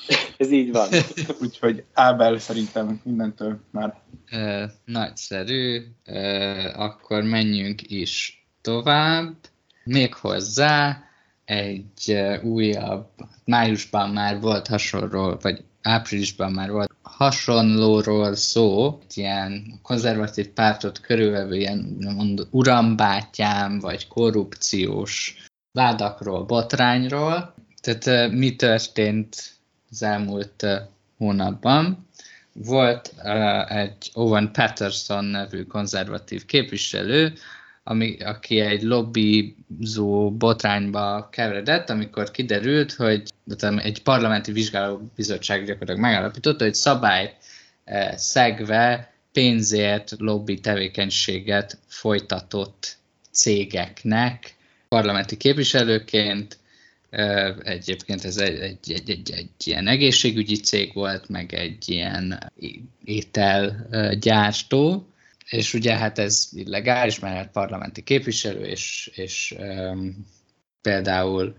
Ez így van. Úgyhogy Ábel szerintem mindentől már. E, nagyszerű. E, akkor menjünk is tovább. Még hozzá egy újabb, májusban már volt hasonló, vagy áprilisban már volt hasonlóról szó, ilyen konzervatív pártot körülvevő ilyen mond, urambátyám, vagy korrupciós vádakról, botrányról. Tehát mi történt az elmúlt hónapban? Volt egy Owen Patterson nevű konzervatív képviselő, ami, aki egy lobbizó botrányba keveredett, amikor kiderült, hogy egy parlamenti vizsgálóbizottság gyakorlatilag megállapította, hogy szabályt eh, szegve pénzért lobby tevékenységet folytatott cégeknek. Parlamenti képviselőként, eh, egyébként ez egy, egy, egy, egy, egy ilyen egészségügyi cég volt, meg egy ilyen ételgyártó, és ugye hát ez illegális, mert parlamenti képviselő, és, és um, például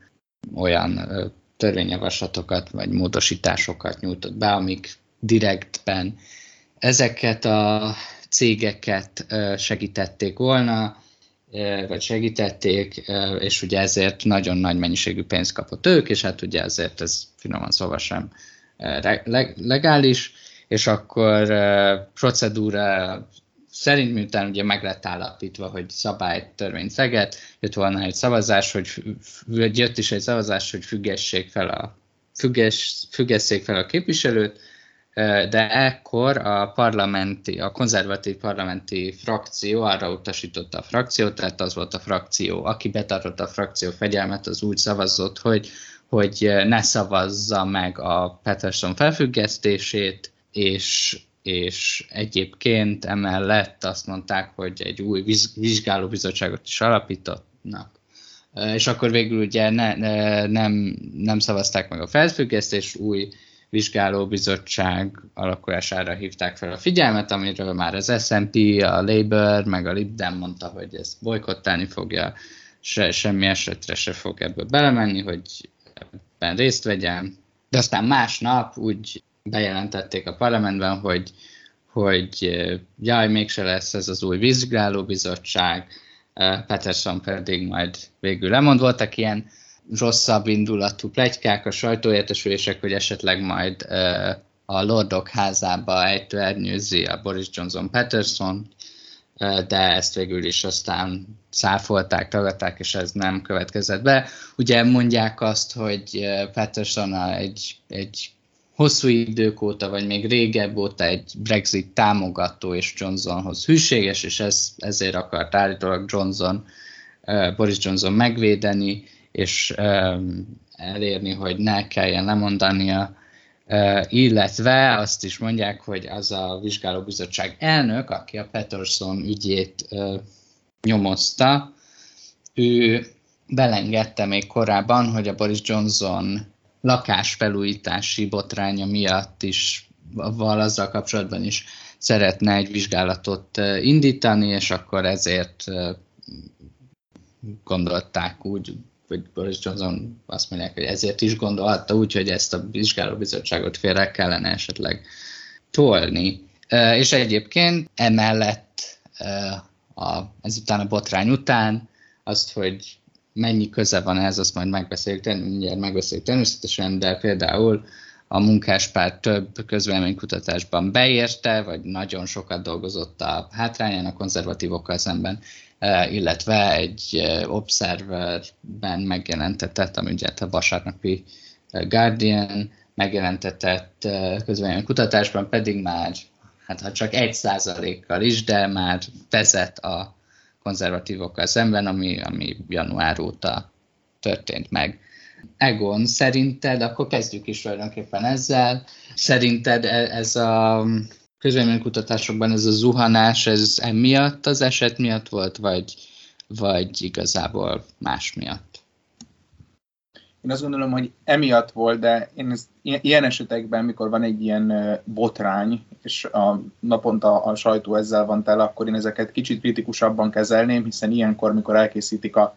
olyan uh, törvényjavaslatokat vagy módosításokat nyújtott be, amik direktben ezeket a cégeket uh, segítették volna, vagy segítették, és ugye ezért nagyon nagy mennyiségű pénzt kapott ők, és hát ugye ezért ez finoman szóval sem legális, és akkor procedúra szerint, miután ugye meg lett állapítva, hogy szabályt törvény szeget, jött volna egy szavazás, hogy jött is egy szavazás, hogy függessék fel a, függes, függesszék fel a képviselőt, de ekkor a parlamenti, a konzervatív parlamenti frakció arra utasította a frakciót, tehát az volt a frakció, aki betartotta a frakció fegyelmet, az úgy szavazott, hogy, hogy ne szavazza meg a Peterson felfüggesztését, és és egyébként emellett azt mondták, hogy egy új vizsgálóbizottságot is alapítottnak. És akkor végül ugye ne, ne, nem, nem szavazták meg a felfüggesztés, új vizsgálóbizottság alakulására hívták fel a figyelmet, amiről már az S&P, a Labour, meg a Lib Dem mondta, hogy ezt bolykottálni fogja, se, semmi esetre se fog ebbe belemenni, hogy ebben részt vegyen, De aztán másnap úgy bejelentették a parlamentben, hogy, hogy jaj, mégse lesz ez az új vizsgálóbizottság, Peterson pedig majd végül lemond. Voltak ilyen rosszabb indulatú plegykák, a sajtóértesülések, hogy esetleg majd a Lordok házába ejtőernyőzi a Boris Johnson Peterson, de ezt végül is aztán száfolták, tagadták, és ez nem következett be. Ugye mondják azt, hogy Peterson egy, egy hosszú idők óta, vagy még régebb óta egy Brexit támogató és Johnsonhoz hűséges, és ez, ezért akart állítólag Johnson, Boris Johnson megvédeni, és elérni, hogy ne kelljen lemondania. Illetve azt is mondják, hogy az a vizsgálóbizottság elnök, aki a Peterson ügyét nyomozta, ő belengedte még korábban, hogy a Boris Johnson lakásfelújítási botránya miatt is, val azzal kapcsolatban is szeretne egy vizsgálatot indítani, és akkor ezért gondolták úgy, vagy Boris Johnson azt mondják, hogy ezért is gondolhatta úgy, hogy ezt a vizsgálóbizottságot félre kellene esetleg tolni. És egyébként emellett a, ezután a botrány után azt, hogy mennyi köze van ez, azt majd megbeszéljük, mindjárt megbeszéljük. Természetesen, de például a munkáspárt több közvéleménykutatásban beérte, vagy nagyon sokat dolgozott a hátrányán a konzervatívokkal szemben, E, illetve egy e, Observerben megjelentetett, ami ugye a vasárnapi e, Guardian megjelentetett közvélemény kutatásban pedig már, hát ha csak egy százalékkal is, de már vezet a konzervatívokkal szemben, ami, ami január óta történt meg. Egon, szerinted, akkor kezdjük is tulajdonképpen ezzel, szerinted ez a közvéleménykutatásokban ez a zuhanás, ez emiatt az eset miatt volt, vagy, vagy igazából más miatt? Én azt gondolom, hogy emiatt volt, de én ez, ilyen esetekben, mikor van egy ilyen botrány, és a naponta a sajtó ezzel van tele, akkor én ezeket kicsit kritikusabban kezelném, hiszen ilyenkor, mikor elkészítik a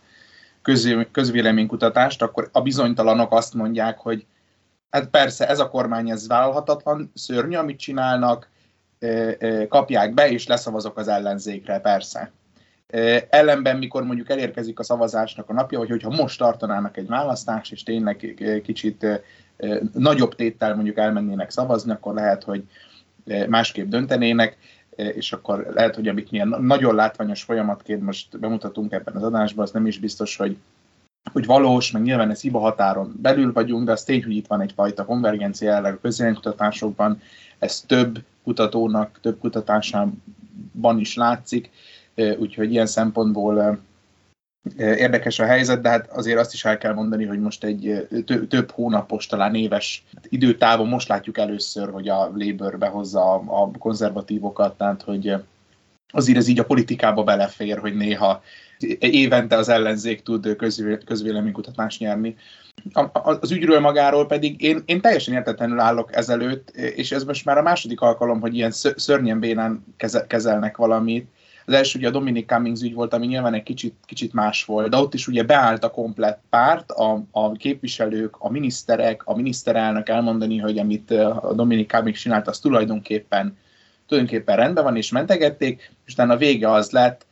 közvéleménykutatást, akkor a bizonytalanok azt mondják, hogy hát persze, ez a kormány, ez vállalhatatlan, szörnyű, amit csinálnak, kapják be, és leszavazok az ellenzékre, persze. Ellenben, mikor mondjuk elérkezik a szavazásnak a napja, vagy hogyha most tartanának egy választást, és tényleg kicsit nagyobb téttel mondjuk elmennének szavazni, akkor lehet, hogy másképp döntenének, és akkor lehet, hogy amit milyen nagyon látványos folyamatként most bemutatunk ebben az adásban, az nem is biztos, hogy hogy valós, meg nyilván ez hiba határon belül vagyunk, de az tény, hogy itt van egyfajta konvergencia jelenleg a közélkutatásokban, ez több kutatónak, több kutatásában is látszik, úgyhogy ilyen szempontból érdekes a helyzet, de hát azért azt is el kell mondani, hogy most egy több hónapos, talán éves időtávon most látjuk először, hogy a Labour behozza a konzervatívokat, tehát hogy azért ez így a politikába belefér, hogy néha évente az ellenzék tud közvéleménykutatást nyerni. Az ügyről magáról pedig én, én teljesen értetlenül állok ezelőtt, és ez most már a második alkalom, hogy ilyen szörnyen bénán kezelnek valamit. Az első ugye a Dominic Cummings ügy volt, ami nyilván egy kicsit, kicsit más volt, de ott is ugye beállt a komplett párt, a, a képviselők, a miniszterek, a miniszterelnök elmondani, hogy amit a Dominic Cummings csinált, az tulajdonképpen tulajdonképpen rendben van, és mentegették, és utána a vége az lett,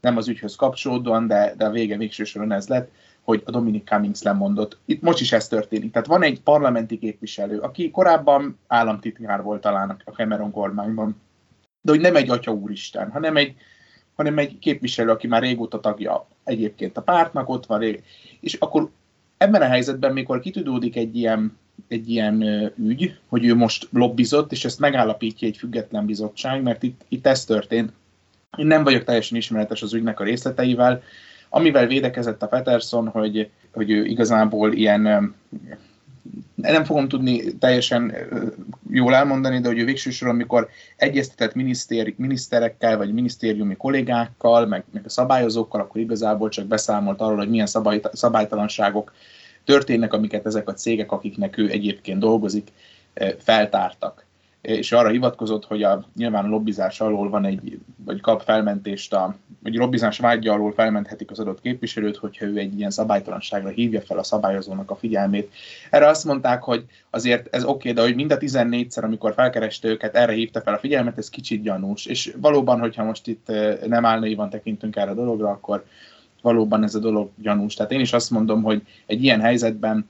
nem az ügyhöz kapcsolódóan, de, de a vége végső soron ez lett, hogy a Dominic Cummings lemondott. Itt most is ez történik. Tehát van egy parlamenti képviselő, aki korábban államtitkár volt talán a Cameron kormányban, de hogy nem egy atya úristen, hanem egy, hanem egy képviselő, aki már régóta tagja egyébként a pártnak, ott van rég. És akkor ebben a helyzetben, mikor kitudódik egy ilyen, egy ilyen ügy, hogy ő most lobbizott, és ezt megállapítja egy független bizottság, mert itt, itt ez történt, én nem vagyok teljesen ismeretes az ügynek a részleteivel, amivel védekezett a Peterson, hogy, hogy ő igazából ilyen nem fogom tudni teljesen jól elmondani, de hogy ő végső soron, amikor egyeztetett miniszterekkel, vagy minisztériumi kollégákkal, meg, meg a szabályozókkal, akkor igazából csak beszámolt arról, hogy milyen szabály, szabálytalanságok történnek, amiket ezek a cégek, akiknek ő egyébként dolgozik, feltártak. És arra hivatkozott, hogy a nyilván a lobbizás alól van egy, vagy kap felmentést, a, vagy lobbizás vágya alól felmenthetik az adott képviselőt, hogyha ő egy ilyen szabálytalanságra hívja fel a szabályozónak a figyelmét. Erre azt mondták, hogy azért ez oké, okay, de hogy mind a 14-szer, amikor felkereste őket, erre hívta fel a figyelmet, ez kicsit gyanús. És valóban, hogyha most itt nem állnaivan tekintünk erre a dologra, akkor valóban ez a dolog gyanús. Tehát én is azt mondom, hogy egy ilyen helyzetben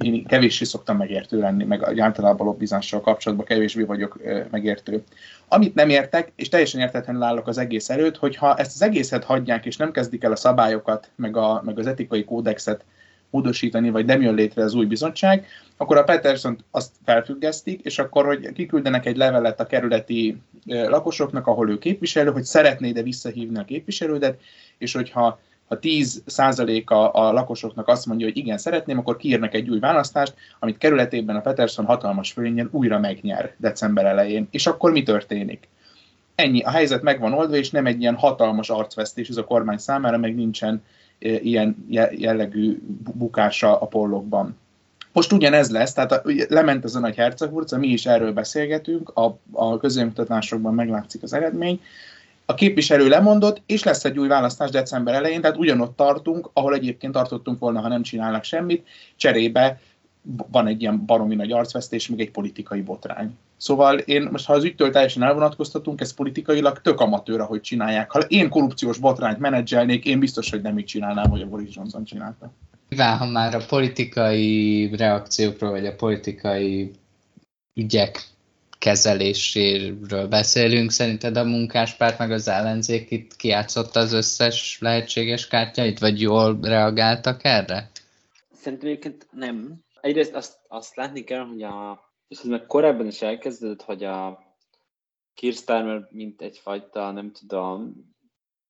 én kevéssé szoktam megértő lenni, meg általában lobbizással kapcsolatban kevésbé vagyok megértő. Amit nem értek, és teljesen értetlenül állok az egész előtt, hogy ha ezt az egészet hagyják, és nem kezdik el a szabályokat, meg, a, meg az etikai kódexet módosítani, vagy nem jön létre az új bizottság, akkor a Peterson azt felfüggesztik, és akkor, hogy kiküldenek egy levelet a kerületi lakosoknak, ahol ő képviselő, hogy szeretné-e visszahívni a képviselődet, és hogyha ha 10%-a a lakosoknak azt mondja, hogy igen, szeretném, akkor kiírnak egy új választást, amit kerületében a Peterson hatalmas fölényen újra megnyer december elején. És akkor mi történik? Ennyi, a helyzet meg van oldva, és nem egy ilyen hatalmas arcvesztés ez a kormány számára, meg nincsen e, ilyen jellegű bukása a pollokban. Most ugyanez lesz, tehát a, lement ez a nagy herceghurca, mi is erről beszélgetünk, a, a közönkutatásokban meglátszik az eredmény, a képviselő lemondott, és lesz egy új választás december elején, tehát ugyanott tartunk, ahol egyébként tartottunk volna, ha nem csinálnak semmit, cserébe van egy ilyen baromi nagy arcvesztés, meg egy politikai botrány. Szóval én most, ha az ügytől teljesen elvonatkoztatunk, ez politikailag tök amatőr, ahogy csinálják. Ha én korrupciós botrányt menedzselnék, én biztos, hogy nem így csinálnám, hogy a Boris Johnson csinálta. Mivel, ha már a politikai reakciókról, vagy a politikai ügyek kezeléséről beszélünk, szerinted a munkáspárt meg az ellenzék itt kiátszotta az összes lehetséges kártyait, vagy jól reagáltak erre? Szerintem egyébként nem. Egyrészt azt, azt látni kell, hogy a, és meg korábban is elkezdődött, hogy a Keir Starmer, mint egyfajta, nem tudom,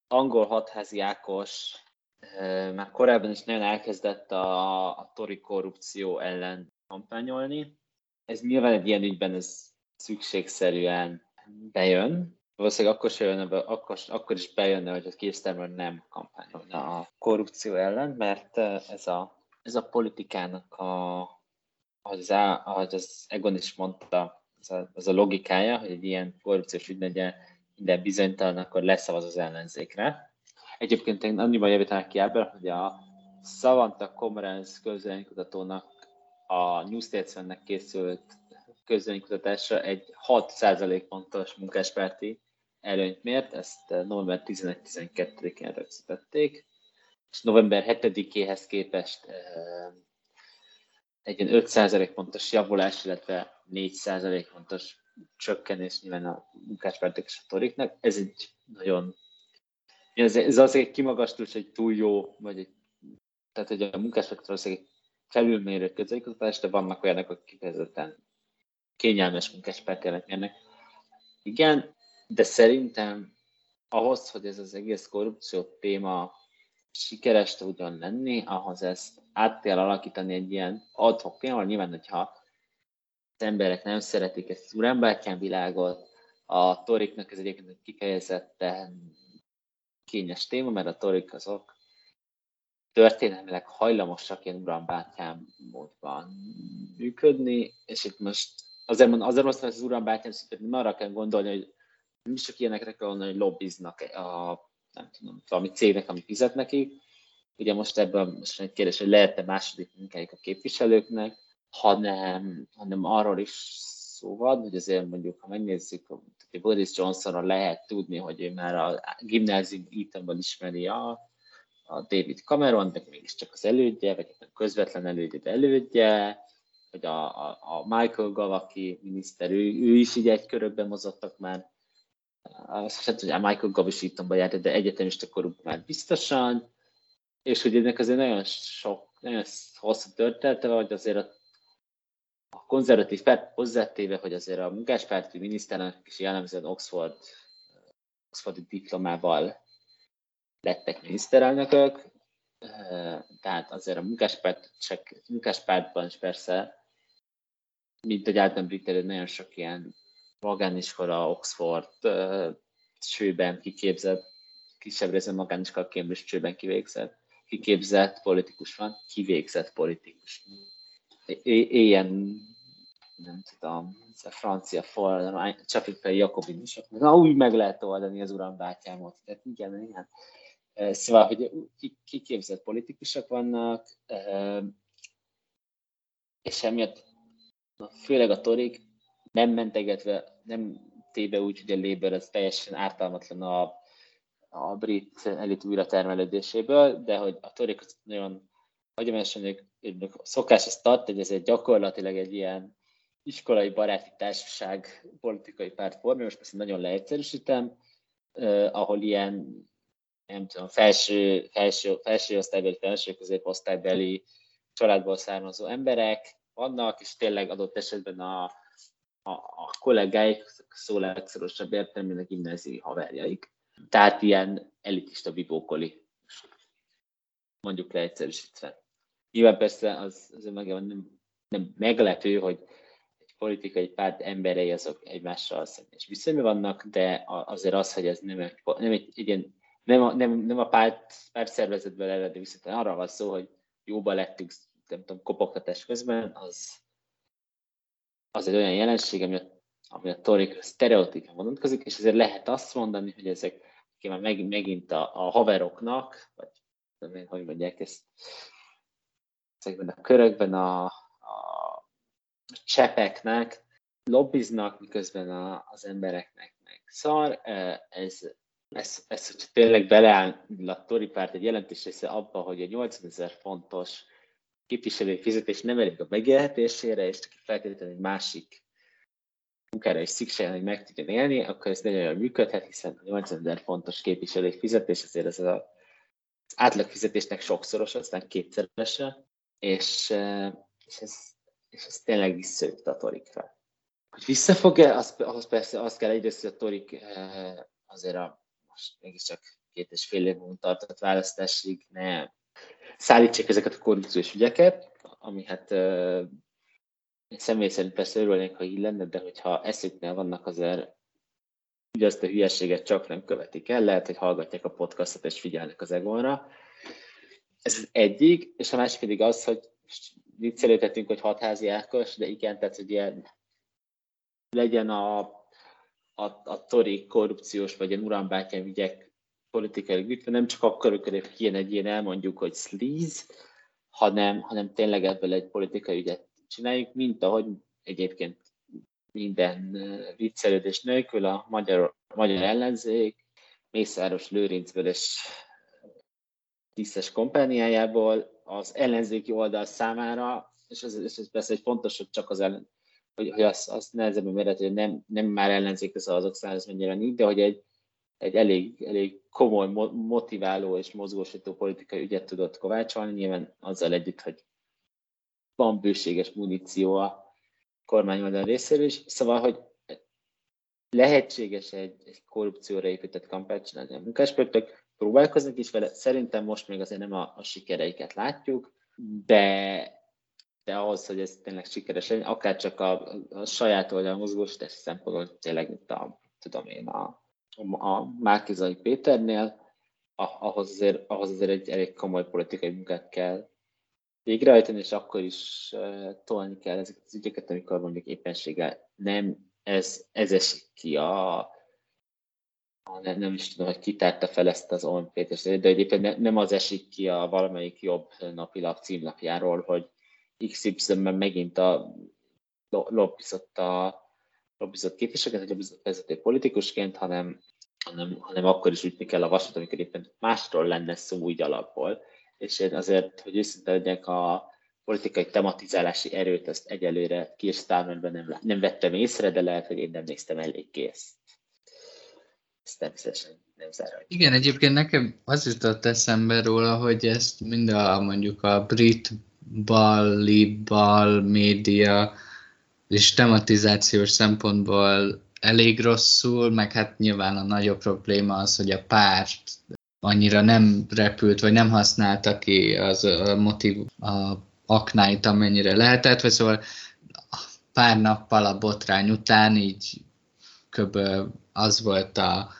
angol hatházi Ákos, már korábban is nagyon elkezdett a, a tori korrupció ellen kampányolni. Ez nyilván egy ilyen ügyben ez szükségszerűen bejön, valószínűleg akkor, se jönne akkor, akkor is bejönne, hogy a Keir nem kampányolna a korrupció ellen, mert ez a, ez a politikának a, az, ahogy az Egon is mondta, az a, az a logikája, hogy egy ilyen korrupciós ügynegye minden bizonytalan, akkor leszavaz az ellenzékre. Egyébként én annyiban javítanak ki ebből, hogy a Savanta Comrance közvéleménykutatónak a News 90-nek készült közönkutatásra egy 6% pontos munkáspárti előnyt mért, ezt eh, november 11-12-én rögzítették, és november 7-éhez képest eh, egy 5% pontos javulás, illetve 4% pontos csökkenés nyilván a munkáspártok és a toriknak. Ez egy nagyon, ez, azért egy kimagasztós, egy túl jó, vagy egy, tehát hogy a munkáspártok valószínűleg felülmérő közönkutatás, de vannak olyanok, akik kifejezetten kényelmes munkáspertelek ennek. Igen, de szerintem ahhoz, hogy ez az egész korrupció téma sikeres tudjon lenni, ahhoz ezt át kell alakítani egy ilyen adhok téma, nyilván, hogyha az emberek nem szeretik ezt az urembátyán világot, a toriknak ez egyébként egy kifejezetten kényes téma, mert a torik azok történelmileg hajlamosak ilyen urambátyám módban működni, és itt most azért mondom, azért hogy az uram bátyám nem arra kell gondolni, hogy nem csak ilyenekre kell gondolni, hogy lobbiznak a, nem tudom, valami cégnek, ami fizet nekik. Ugye most ebben most egy kérdés, hogy lehet-e második munkájuk a képviselőknek, hanem, hanem arról is szó van, hogy azért mondjuk, ha megnézzük, hogy Boris Johnsonra lehet tudni, hogy ő már a gimnázium Etonban ismeri a, a David Cameron, de mégiscsak az elődje, vagy a közvetlen elődje, de elődje, hogy a, a, a Michael Gavaki miniszter, ő, ő is így egy körökben mozottak már. Azt hiszem, hogy a Michael Gav is itt járt, de egyetemista koruk már biztosan. És hogy ennek azért nagyon sok, nagyon hosszú története van, hogy azért a, a konzervatív párt hozzátéve, hogy azért a munkáspárti miniszternek is jellemzően Oxford, Oxfordi diplomával lettek miniszterelnökök, tehát azért a munkáspárt, csak munkáspártban is persze mint egy általán brit nagyon sok ilyen magániskola, Oxford csőben kiképzett, kisebb részben magániskola, Cambridge csőben kivégzett, kiképzett politikus van, kivégzett politikus. Ilyen, nem tudom, a francia forradalom, csapjuk fel Jakobinusok, na úgy meg lehet oldani az uram bátyámot. Tehát igen, igen. Szóval, hogy kiképzett politikusok vannak, és emiatt főleg a torik nem mentegetve, nem téve úgy, hogy a Labour az teljesen ártalmatlan a, a brit elit újratermelődéséből, de hogy a torik nagyon hagyományosan szokás ezt tart, hogy ez egy gyakorlatilag egy ilyen iskolai baráti társaság politikai párt forma, most persze nagyon leegyszerűsítem, eh, ahol ilyen nem tudom, felső, felső, felső osztálybeli, felső középosztálybeli családból származó emberek vannak, és tényleg adott esetben a, a, a kollégáik szó legszorosabb értelmének gimnáziai haverjaik. Tehát ilyen elitista bibókoli, mondjuk leegyszerűsítve. Nyilván persze az, az önmagában nem, nem meglepő, hogy egy politikai párt emberei azok egymással személyes viszonyban vannak, de azért az, hogy ez nem egy, nem egy, egy ilyen, nem a, nem, nem a párt, párt szervezetből eredő viszont arra van szó, hogy jóba lettünk, nem tudom, kopogtatás közben, az, az egy olyan jelenség, ami a, ami a torikra sztereotípen vonatkozik, és ezért lehet azt mondani, hogy ezek már megint, megint a, a haveroknak, vagy nem én, hogy mondják ezt, ezekben a körökben a, a csepeknek lobbiznak, miközben a, az embereknek meg szar. Ez, ez, ez hogyha tényleg beleáll a Tori párt egy jelentős része abba, hogy a 80 ezer fontos képviselői fizetés nem elég a megélhetésére, és csak feltétlenül egy másik munkára is szüksége, hogy meg tudjon élni, akkor ez nagyon jól működhet, hiszen a 80 ezer fontos képviselői fizetés azért ez az átlag fizetésnek sokszoros, aztán kétszerese, és, és, ez, és ez tényleg visszaüt a torikra. Hogy visszafog-e, az, ahhoz persze azt kell egyrészt, hogy a torik azért a most mégiscsak két és fél év múlva tartott választásig ne szállítsék ezeket a korrupciós ügyeket, ami hát uh, személy szerint persze örülnék, ha így lenne, de hogyha eszüknél vannak azért azt a hülyeséget csak nem követik el, lehet, hogy hallgatják a podcastot és figyelnek az egonra. Ez az egyik, és a másik pedig az, hogy viccelődhetünk, hogy hatházi Ákos, de igen, tehát hogy ilyen legyen a, a, a tori korrupciós vagy a urambátyám ügyek politikai ütve, nem csak akkor, amikor kijön egy ilyen elmondjuk, hogy sleaze, hanem, hanem tényleg ebből egy politikai ügyet csináljuk, mint ahogy egyébként minden viccelődés nélkül a magyar, magyar ellenzék Mészáros Lőrincből és tisztes kompániájából az ellenzéki oldal számára, és ez, és ez persze egy fontos, hogy csak az ellen, hogy, hogy azt, azt nehezebben hogy nem, nem már ellenzék az azok számára, mennyire nincs, de hogy egy, egy elég, elég komoly, motiváló és mozgósító politikai ügyet tudott kovácsolni, nyilván azzal együtt, hogy van bőséges muníció a kormányoldal részéről is. Szóval, hogy lehetséges egy, egy korrupcióra épített kampányt csinálni a munkáspörtök, próbálkoznak is vele. Szerintem most még azért nem a, a sikereiket látjuk, de, de ahhoz, hogy ez tényleg sikeres legyen, akár csak a, a saját oldal mozgósítás szempontból tényleg, a, tudom én, a a Márkizai Péternél, ahhoz azért, ahhoz azért egy elég komoly politikai munkát kell végrehajtani, és akkor is uh, tolni kell ezeket az ügyeket, amikor mondjuk éppenséggel nem ez, ez esik ki a, a nem, nem is tudom, hogy kitárta fel ezt az Olm Péter, de egyébként ne, nem az esik ki a valamelyik jobb napilap címlapjáról, hogy XY-ben megint a lobbizott a lobbizott képviselőként, vagy lobbizott vezető politikusként, hanem, hanem, hanem akkor is ütni kell a vasat, amikor éppen másról lenne szó úgy alapból. És én azért, hogy őszinte legyek, a politikai tematizálási erőt ezt egyelőre Kirstármenben nem, nem vettem észre, de lehet, hogy én nem néztem eléggé ezt. Ezt természetesen nem zárom. Igen, egyébként nekem az jutott eszembe róla, hogy ezt mind a mondjuk a brit bal, liberal média és tematizációs szempontból elég rosszul, meg hát nyilván a nagyobb probléma az, hogy a párt annyira nem repült, vagy nem használta ki az a motiv, a aknáit, amennyire lehetett, vagy szóval pár nappal a botrány után így kb. az volt a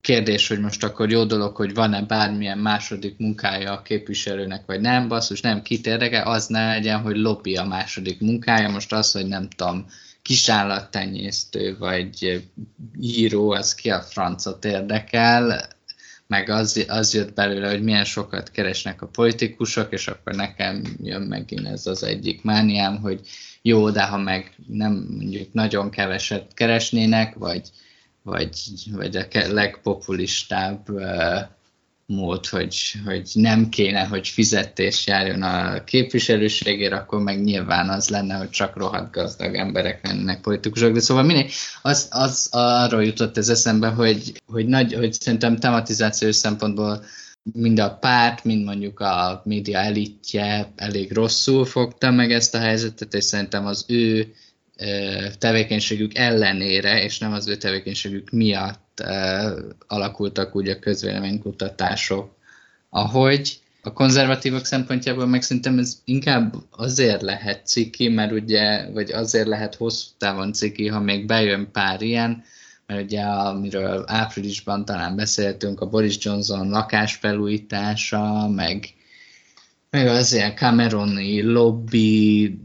kérdés, hogy most akkor jó dolog, hogy van-e bármilyen második munkája a képviselőnek, vagy nem, basszus, nem, kit érdekel, az ne legyen, hogy lobby a második munkája, most az, hogy nem tudom, kisállattenyésztő vagy író, az ki a francot érdekel, meg az, az jött belőle, hogy milyen sokat keresnek a politikusok, és akkor nekem jön megint ez az egyik mániám, hogy jó, de ha meg nem mondjuk nagyon keveset keresnének, vagy, vagy, vagy a legpopulistább mód, hogy, hogy nem kéne, hogy fizetés járjon a képviselőségért, akkor meg nyilván az lenne, hogy csak rohadt gazdag emberek lennének politikusok. De szóval mindegy, az, az arról jutott ez eszembe, hogy, hogy, nagy, hogy szerintem tematizációs szempontból mind a párt, mind mondjuk a média elitje elég rosszul fogta meg ezt a helyzetet, és szerintem az ő tevékenységük ellenére, és nem az ő tevékenységük miatt alakultak úgy a közvéleménykutatások, ahogy a konzervatívok szempontjából meg szerintem ez inkább azért lehet ciki, mert ugye, vagy azért lehet hosszú távon ciki, ha még bejön pár ilyen, mert ugye amiről áprilisban talán beszéltünk, a Boris Johnson lakásfelújítása, meg, meg az ilyen Cameroni lobby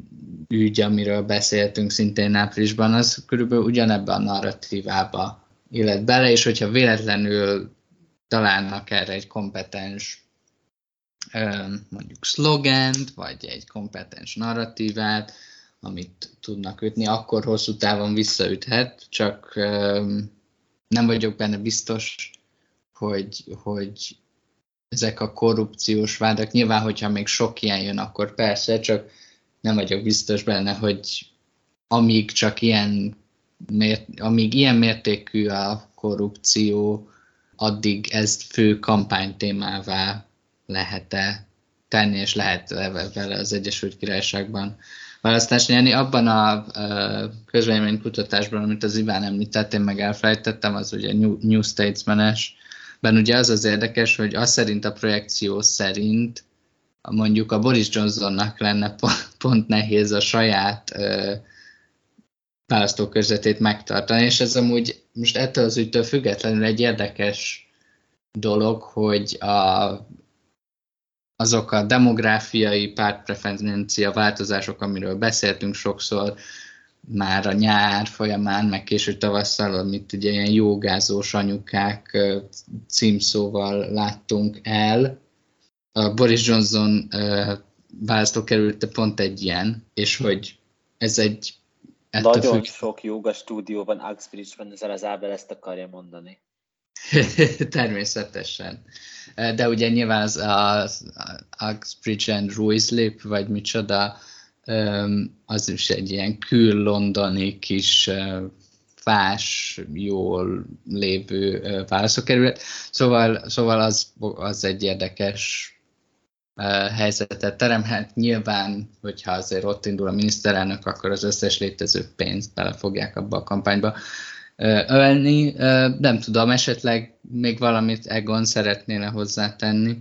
ügy, amiről beszéltünk szintén áprilisban, az körülbelül ugyanebben a narratívába illet bele, és hogyha véletlenül találnak erre egy kompetens mondjuk szlogent, vagy egy kompetens narratívát, amit tudnak ütni, akkor hosszú távon visszaüthet, csak nem vagyok benne biztos, hogy, hogy ezek a korrupciós vádak, nyilván, hogyha még sok ilyen jön, akkor persze, csak nem vagyok biztos benne, hogy amíg csak ilyen, mért, amíg ilyen mértékű a korrupció, addig ez fő kampánytémává lehet-e tenni, és lehet vele az Egyesült Királyságban választást nyerni. Abban a közvéleménykutatásban, amit az Iván említett, én meg elfelejtettem, az ugye New, New Statesman-es, ben ugye az az érdekes, hogy az szerint a projekció szerint mondjuk a Boris Johnsonnak lenne pont nehéz a saját ö, választókörzetét megtartani, és ez amúgy most ettől az ügytől függetlenül egy érdekes dolog, hogy a, azok a demográfiai pártpreferencia változások, amiről beszéltünk sokszor, már a nyár folyamán, meg később tavasszal, amit ugye ilyen jogázós anyukák címszóval láttunk el, a Boris Johnson uh, választókerülte pont egy ilyen, és hogy ez egy Nagyon függ... sok joga stúdióban, Uxbridge-ben ezzel az Ábel ezt akarja mondani. Természetesen. De ugye nyilván az, az, Uxbridge and Ruislip, vagy micsoda, az is egy ilyen kül-londoni kis fás, jól lévő válaszókerület. Szóval, szóval az, az egy érdekes helyzetet teremhet. Nyilván, hogyha azért ott indul a miniszterelnök, akkor az összes létező pénzt bele fogják abba a kampányba ölni. Nem tudom, esetleg még valamit Egon szeretnéne hozzátenni.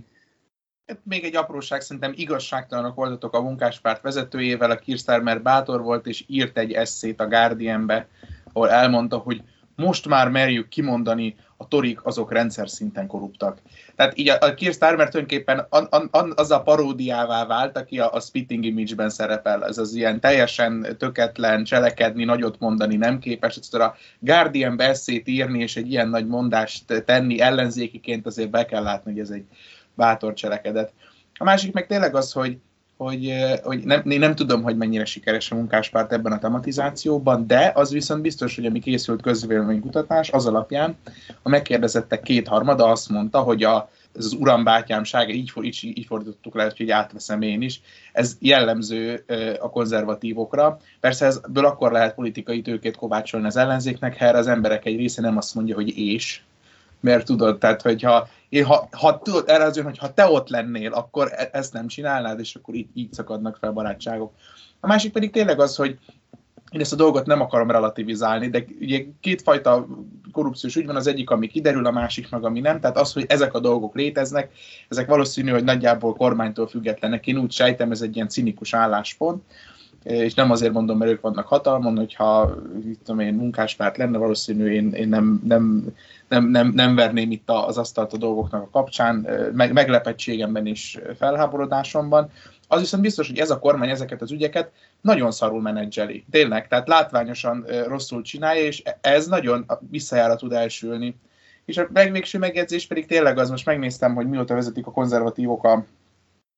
Hát még egy apróság, szerintem igazságtalanak voltatok a munkáspárt vezetőjével, a Kirstarmer bátor volt, és írt egy eszét a Guardianbe, ahol elmondta, hogy most már merjük kimondani, a torik azok rendszer szinten korruptak. Tehát így a, a Keir Starmer tulajdonképpen an, an, az a paródiává vált, aki a, a Spitting Image-ben szerepel. Ez az ilyen teljesen töketlen, cselekedni, nagyot mondani nem képes. Egyszer a Guardian beszéd írni és egy ilyen nagy mondást tenni ellenzékiként azért be kell látni, hogy ez egy bátor cselekedet. A másik meg tényleg az, hogy hogy, hogy nem, én nem tudom, hogy mennyire sikeres a munkáspárt ebben a tematizációban, de az viszont biztos, hogy ami készült közvéleménykutatás, az alapján a megkérdezettek kétharmada azt mondta, hogy a, ez az urambátyámság, így, így, így fordítottuk le, hogy átveszem én is, ez jellemző a konzervatívokra. Persze ebből akkor lehet politikai tőkét kovácsolni az ellenzéknek, ha erre az emberek egy része nem azt mondja, hogy és, mert tudod, tehát hogyha én, ha, ha tudod, erre az jön, hogy ha te ott lennél, akkor e- ezt nem csinálnád, és akkor így, így szakadnak fel barátságok. A másik pedig tényleg az, hogy én ezt a dolgot nem akarom relativizálni, de ugye kétfajta korrupciós ügy van, az egyik, ami kiderül, a másik meg, ami nem. Tehát az, hogy ezek a dolgok léteznek, ezek valószínű, hogy nagyjából kormánytól függetlenek. Én úgy sejtem, ez egy ilyen cinikus álláspont és nem azért mondom, mert ők vannak hatalmon, hogyha mit tudom én, munkáspárt lenne, valószínű én, én nem, nem, nem, nem, nem verném itt az asztalt a dolgoknak a kapcsán, meg, meglepettségemben és felháborodásomban. Az viszont biztos, hogy ez a kormány ezeket az ügyeket nagyon szarul menedzseli. Tényleg, tehát látványosan rosszul csinálja, és ez nagyon visszajára tud elsülni. És a legvégső megjegyzés pedig tényleg az, most megnéztem, hogy mióta vezetik a konzervatívok a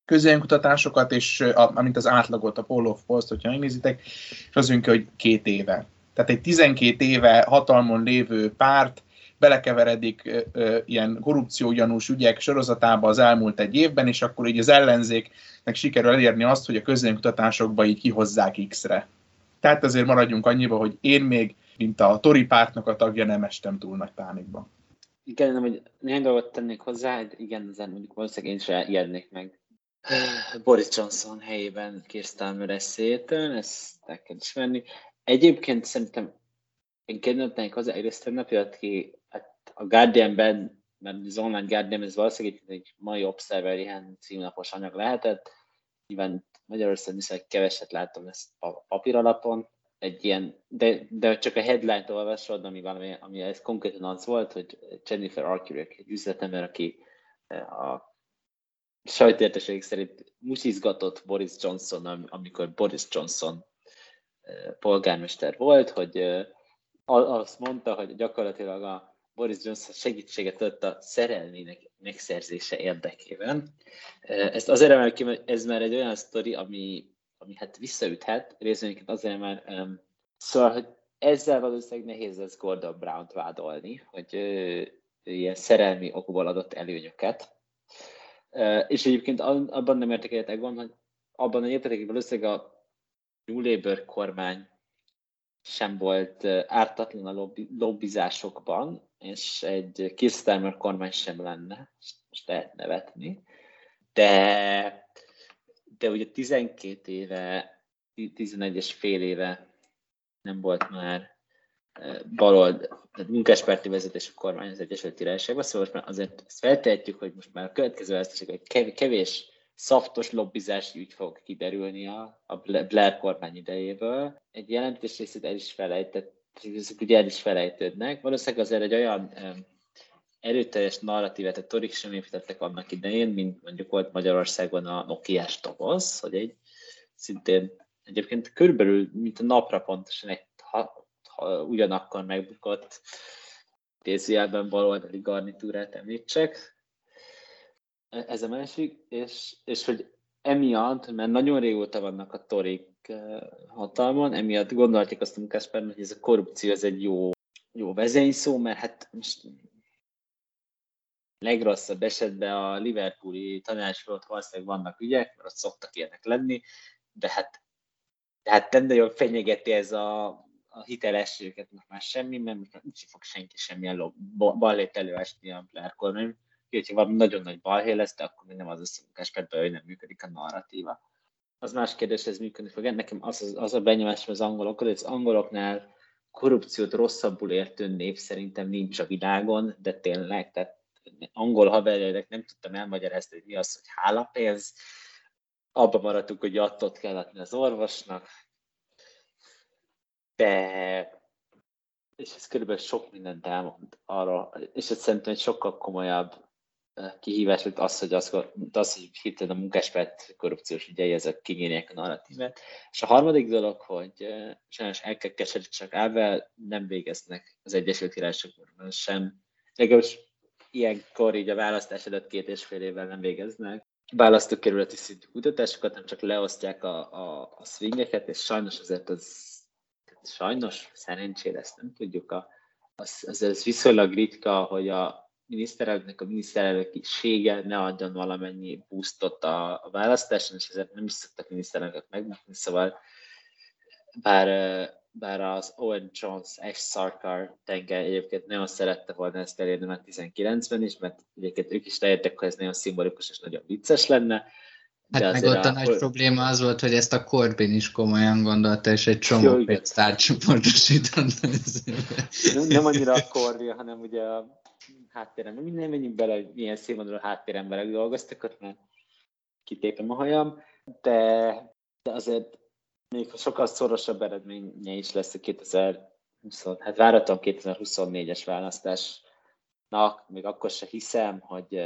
közönkutatásokat, és amint az átlagot, a Poll of Post, hogyha megnézitek, és az jön hogy két éve. Tehát egy 12 éve hatalmon lévő párt belekeveredik ö, ö, ilyen korrupciógyanús ügyek sorozatába az elmúlt egy évben, és akkor így az ellenzéknek sikerül elérni azt, hogy a közönkutatásokba így kihozzák X-re. Tehát azért maradjunk annyiba, hogy én még, mint a Tori pártnak a tagja, nem estem túl nagy pánikba. Igen, nem, hogy néhány dolgot tennék hozzá, igen, ezen mondjuk valószínűleg én sem ijednék meg. Boris Johnson helyében Keir Starmer eszét, ezt el kell ismerni. Egyébként szerintem én kedventenek az egyrészt napja, aki hát a Guardianben, mert az online Guardian, ez valószínűleg egy mai Observer ilyen címlapos anyag lehetett. Nyilván Magyarországon viszonylag keveset látom ezt a papír alapon, egy ilyen, de, de csak a headline-t olvasod, ami, valami, ami ez konkrétan az volt, hogy Jennifer Arcuri, egy üzletember, aki eh, a sajtérteség szerint musizgatott Boris Johnson, amikor Boris Johnson polgármester volt, hogy azt mondta, hogy gyakorlatilag a Boris Johnson segítséget adott a szerelmének megszerzése érdekében. Ezt azért emelem ki, ez már egy olyan sztori, ami ami hát visszaüthet, részvényeket azért, mert um, szóval, hogy ezzel valószínűleg nehéz lesz Gordon Brown-t vádolni, hogy uh, ilyen szerelmi okból adott előnyöket. És egyébként abban nem értek egyet Egon, hogy abban a értek, valószínűleg a New Labour kormány sem volt ártatlan a lobby, lobbizásokban, és egy Kirsteimer kormány sem lenne, most lehet nevetni, de de ugye 12 éve, 11 és fél éve nem volt már balold, tehát munkáspárti vezetés a kormány az Egyesült Királyságban, szóval most már azért ezt feltehetjük, hogy most már a következő választások kevés szaftos lobbizási ügy fog kiderülni a, Blair kormány idejéből. Egy jelentés részét el is felejtett, ezek ugye el is felejtődnek. Valószínűleg azért egy olyan erőteljes narratívet a torik sem építettek annak idején, mint mondjuk volt Magyarországon a Nokia-s doboz, hogy egy szintén egyébként körülbelül, mint a napra pontosan egy ugyanakkor megbukott idézőjelben baloldali garnitúrát említsek. Ez a másik, és, és hogy emiatt, mert nagyon régóta vannak a torik eh, hatalmon, emiatt gondolták azt a munkásperben, hogy ez a korrupció ez egy jó, jó vezényszó, mert hát most legrosszabb esetben a Liverpooli tanácsról valószínűleg vannak ügyek, mert ott szoktak ilyenek lenni, de hát, de hát nem nagyon fenyegeti ez a, a hitelességeket már semmi, mert nincs fog senki semmilyen balhét előesni a Blair. Úgyhogy valami nagyon nagy balhé lesz, de akkor nem az összemunkás, mert hogy nem működik a narratíva. Az más kérdés, ez működni fog. Nekem az, az, az a benyomásom az angolok, hogy az angoloknál korrupciót rosszabbul értő nép szerintem nincs a világon, de tényleg, tehát angol haverjainak nem tudtam elmagyarázni, hogy mi az, hogy hálapénz. Abba maradtunk, hogy attot kell adni az orvosnak. De és ez körülbelül sok mindent elmond arra, és ez szerintem egy sokkal komolyabb eh, kihívás, mint az, hogy, az, az, hogy hirtelen a munkáspárt korrupciós ügyei, ezek kigények a narratívet. És a harmadik dolog, hogy eh, sajnos el kell csak elvel nem végeznek az Egyesült Királyságban sem, legalábbis ilyenkor így a választás előtt két és fél évvel nem végeznek választókerületi szintű kutatásokat, hanem csak leosztják a, a, a swingeket, és sajnos azért az sajnos, szerencsére ezt nem tudjuk, a, az, az, az viszonylag ritka, hogy a miniszterelnöknek a miniszterelnökisége ne adjon valamennyi boostot a, a választáson, és ezért nem is szoktak miniszterelnökök megbukni, szóval bár bár az Owen Jones, Ash Sarkar tenger egyébként nagyon szerette volna ezt elérni már 19-ben is, mert egyébként ők is leértek, hogy ez nagyon szimbolikus és nagyon vicces lenne. Hát meg ott a, a nagy probléma az volt, hogy ezt a Corbyn is komolyan gondolta, és egy csomó pénzt átcsoportosított. nem, nem annyira a Corbyn, hanem ugye a háttéren, nem minden menjünk bele, hogy milyen színvonalú háttéremberek dolgoztak ott, mert kitépem a hajam, de, de azért még sokkal szorosabb eredménye is lesz a 2020, hát várhatóan 2024-es választásnak, még akkor se hiszem, hogy,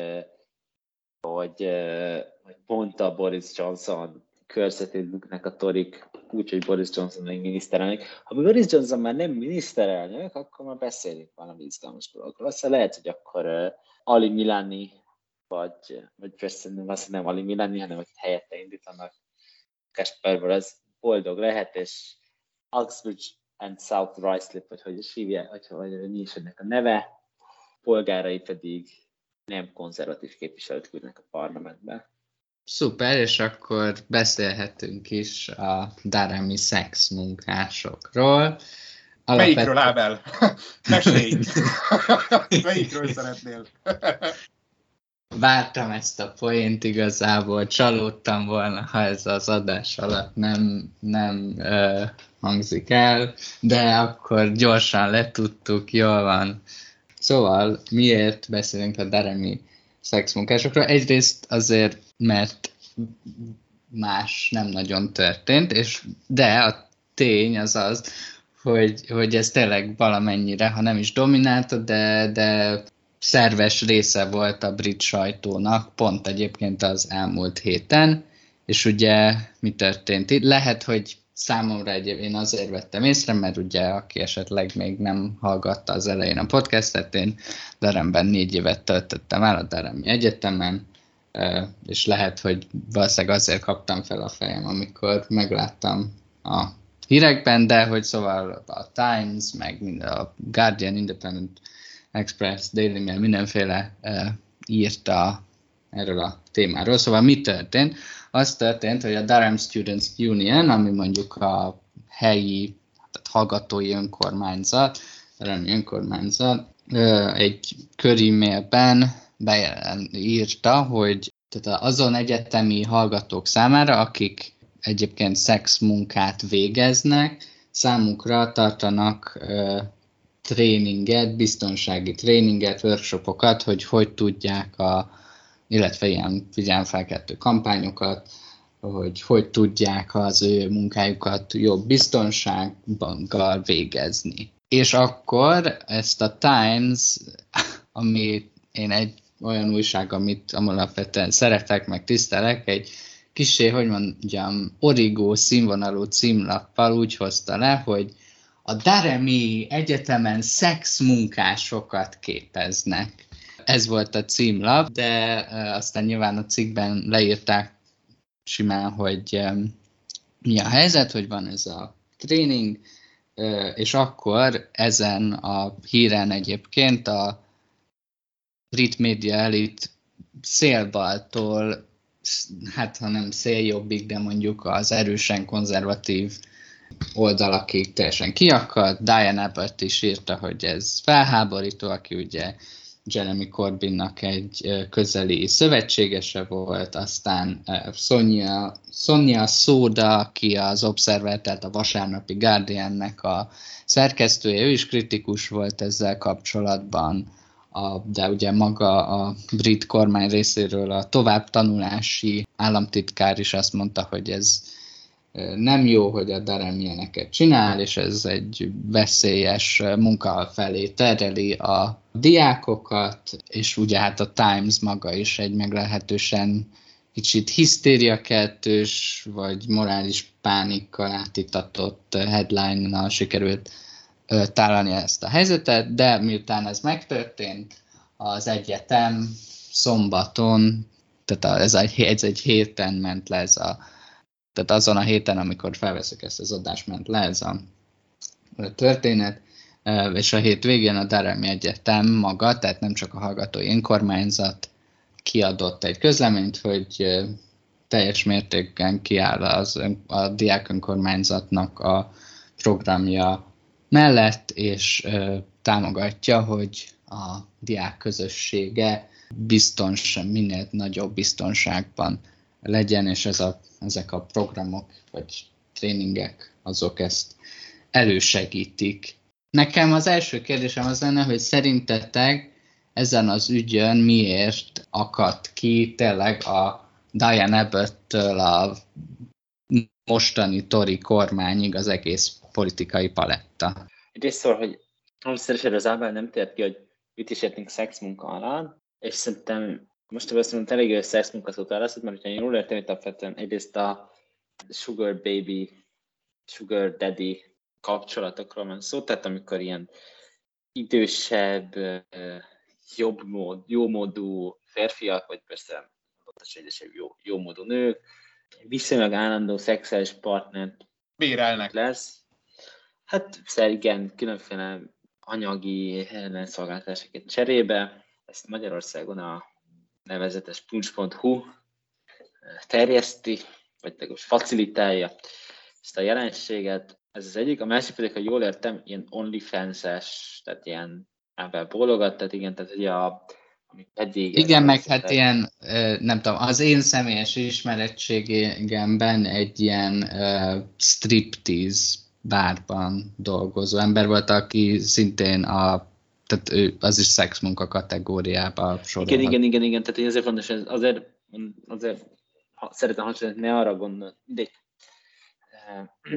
hogy, hogy pont a Boris Johnson körzetét buknak a torik, úgyhogy Boris Johnson még miniszterelnök. Ha Boris Johnson már nem miniszterelnök, akkor már beszélünk valami izgalmas dologról. Aztán lehet, hogy akkor uh, Ali Milani, vagy, vagy persze nem, azt nem Ali Milani, hanem hogy helyette indítanak Kasperból, az boldog lehet, és Oxbridge and South Ruislip, vagy hogy is hívja, hogy, hogy mi is ennek a neve, polgárai pedig nem konzervatív képviselőt küldnek a parlamentbe. Szuper, és akkor beszélhetünk is a Darami szex munkásokról. Alapvető... Melyikről, Ábel? Mesélj! Melyikről szeretnél? Vártam ezt a poént igazából, csalódtam volna, ha ez az adás alatt nem, nem uh, hangzik el, de akkor gyorsan letudtuk, jól van. Szóval miért beszélünk a Darami szexmunkásokról? Egyrészt azért, mert más nem nagyon történt, és de a tény az az, hogy, hogy ez tényleg valamennyire, ha nem is dominálta, de, de szerves része volt a brit sajtónak, pont egyébként az elmúlt héten, és ugye mi történt itt? Lehet, hogy számomra egyébként én azért vettem észre, mert ugye aki esetleg még nem hallgatta az elején a podcastet, én Deremben négy évet töltöttem el a Deremi Egyetemen, és lehet, hogy valószínűleg azért kaptam fel a fejem, amikor megláttam a hírekben, de hogy szóval a Times, meg a Guardian, Independent Express, Daily Mail, mindenféle írta erről a témáról. Szóval mi történt? Az történt, hogy a Durham Students Union, ami mondjuk a helyi tehát hallgatói önkormányzat, Durham önkormányzat, egy körimélben írta, hogy tehát azon egyetemi hallgatók számára, akik egyébként szex munkát végeznek, számukra tartanak ö, tréninget, biztonsági tréninget, workshopokat, hogy hogy tudják a, illetve ilyen figyelemfelkeltő kampányokat, hogy hogy tudják az ő munkájukat jobb biztonsággal végezni. És akkor ezt a Times, ami én egy olyan újság, amit alapvetően szeretek, meg tisztelek, egy kisé, hogy mondjam, origó színvonalú címlappal úgy hozta le, hogy a Daremi Egyetemen szex munkásokat képeznek. Ez volt a címlap, de aztán nyilván a cikkben leírták simán, hogy mi a helyzet, hogy van ez a tréning, és akkor ezen a híren egyébként a brit média elit szélbaltól, hát ha nem széljobbik, de mondjuk az erősen konzervatív oldalakig teljesen kiakadt. Diane Abbott is írta, hogy ez felháborító, aki ugye Jeremy Corbynnak egy közeli szövetségese volt, aztán Sonia, Sonia Szóda, aki az Observer, tehát a vasárnapi Guardiannek a szerkesztője, ő is kritikus volt ezzel kapcsolatban a, de ugye maga a brit kormány részéről a továbbtanulási államtitkár is azt mondta, hogy ez nem jó, hogy a Darem ilyeneket csinál, és ez egy veszélyes munka felé tereli a diákokat, és ugye hát a Times maga is egy meglehetősen kicsit hisztériakeltős, vagy morális pánikkal átitatott headline-nal sikerült tálalni ezt a helyzetet, de miután ez megtörtént, az egyetem szombaton, tehát ez egy, ez egy héten ment le ez a, tehát azon a héten, amikor felveszek ezt az adást, ment le ez a történet, és a hét végén a Daremi Egyetem maga, tehát nem csak a hallgatói önkormányzat kiadott egy közleményt, hogy teljes mértékben kiáll az, a diák önkormányzatnak a programja mellett, és támogatja, hogy a diák közössége biztons, minél nagyobb biztonságban legyen, és ez a, ezek a programok vagy tréningek azok ezt elősegítik. Nekem az első kérdésem az lenne, hogy szerintetek ezen az ügyön miért akadt ki tényleg a Diane Abbott-től a mostani tori kormányig az egész politikai paletta. Egyrészt szól, hogy is az Ábel nem tért ki, hogy mit is értünk szexmunka alá, és szerintem most azt mondom, elég szexmunkató lesz, mert ha én jól értem, hogy alapvetően egyrészt a sugar baby, sugar daddy kapcsolatokról van szó, tehát amikor ilyen idősebb, jobb mód, jó módú férfiak, vagy persze pontosan jó, jó módú nők, viszonylag állandó szexuális partnert bérelnek. Lesz. Hát igen, különféle anyagi ellenszolgáltatásokat cserébe. Ezt Magyarországon a nevezetes puncs.hu terjeszti, vagy legalábbis facilitálja ezt a jelenséget. Ez az egyik. A másik pedig, ha jól értem, ilyen OnlyFans-es, tehát ilyen ember bólogat, tehát igen, tehát ugye a, pedig... Igen, meg hát ilyen, nem tudom, az én személyes ismerettségemben egy ilyen uh, striptease bárban dolgozó ember volt, aki szintén a tehát ő, az is szexmunka kategóriába sorolhat. Igen, igen, igen, igen, tehát azért fontos, azért, azért ha, szeretem hasonlítani, ne arra gondol, de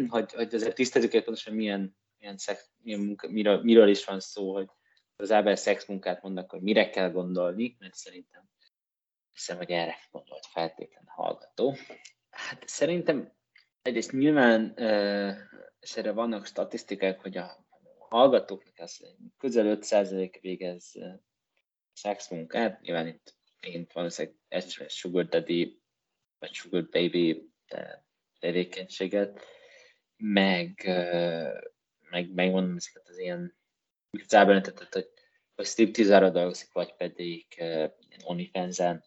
hogy, hogy azért tisztázzuk egy pontosan milyen, milyen, szex, milyen munka, miről, miről, is van szó, hogy az ábel szexmunkát mondnak, hogy mire kell gondolni, mert szerintem hiszem, hogy erre gondolt feltétlenül hallgató. Hát szerintem egyrészt nyilván, és erre vannak statisztikák, hogy a hallgatóknak az közel 5% végez szexmunkát, nyilván itt én valószínűleg egyszerűen sugar daddy, vagy sugar baby tevékenységet, meg, meg megmondom ezeket az ilyen igazából tehát, hogy vagy striptease dolgozik, vagy pedig uh, OnlyFans-en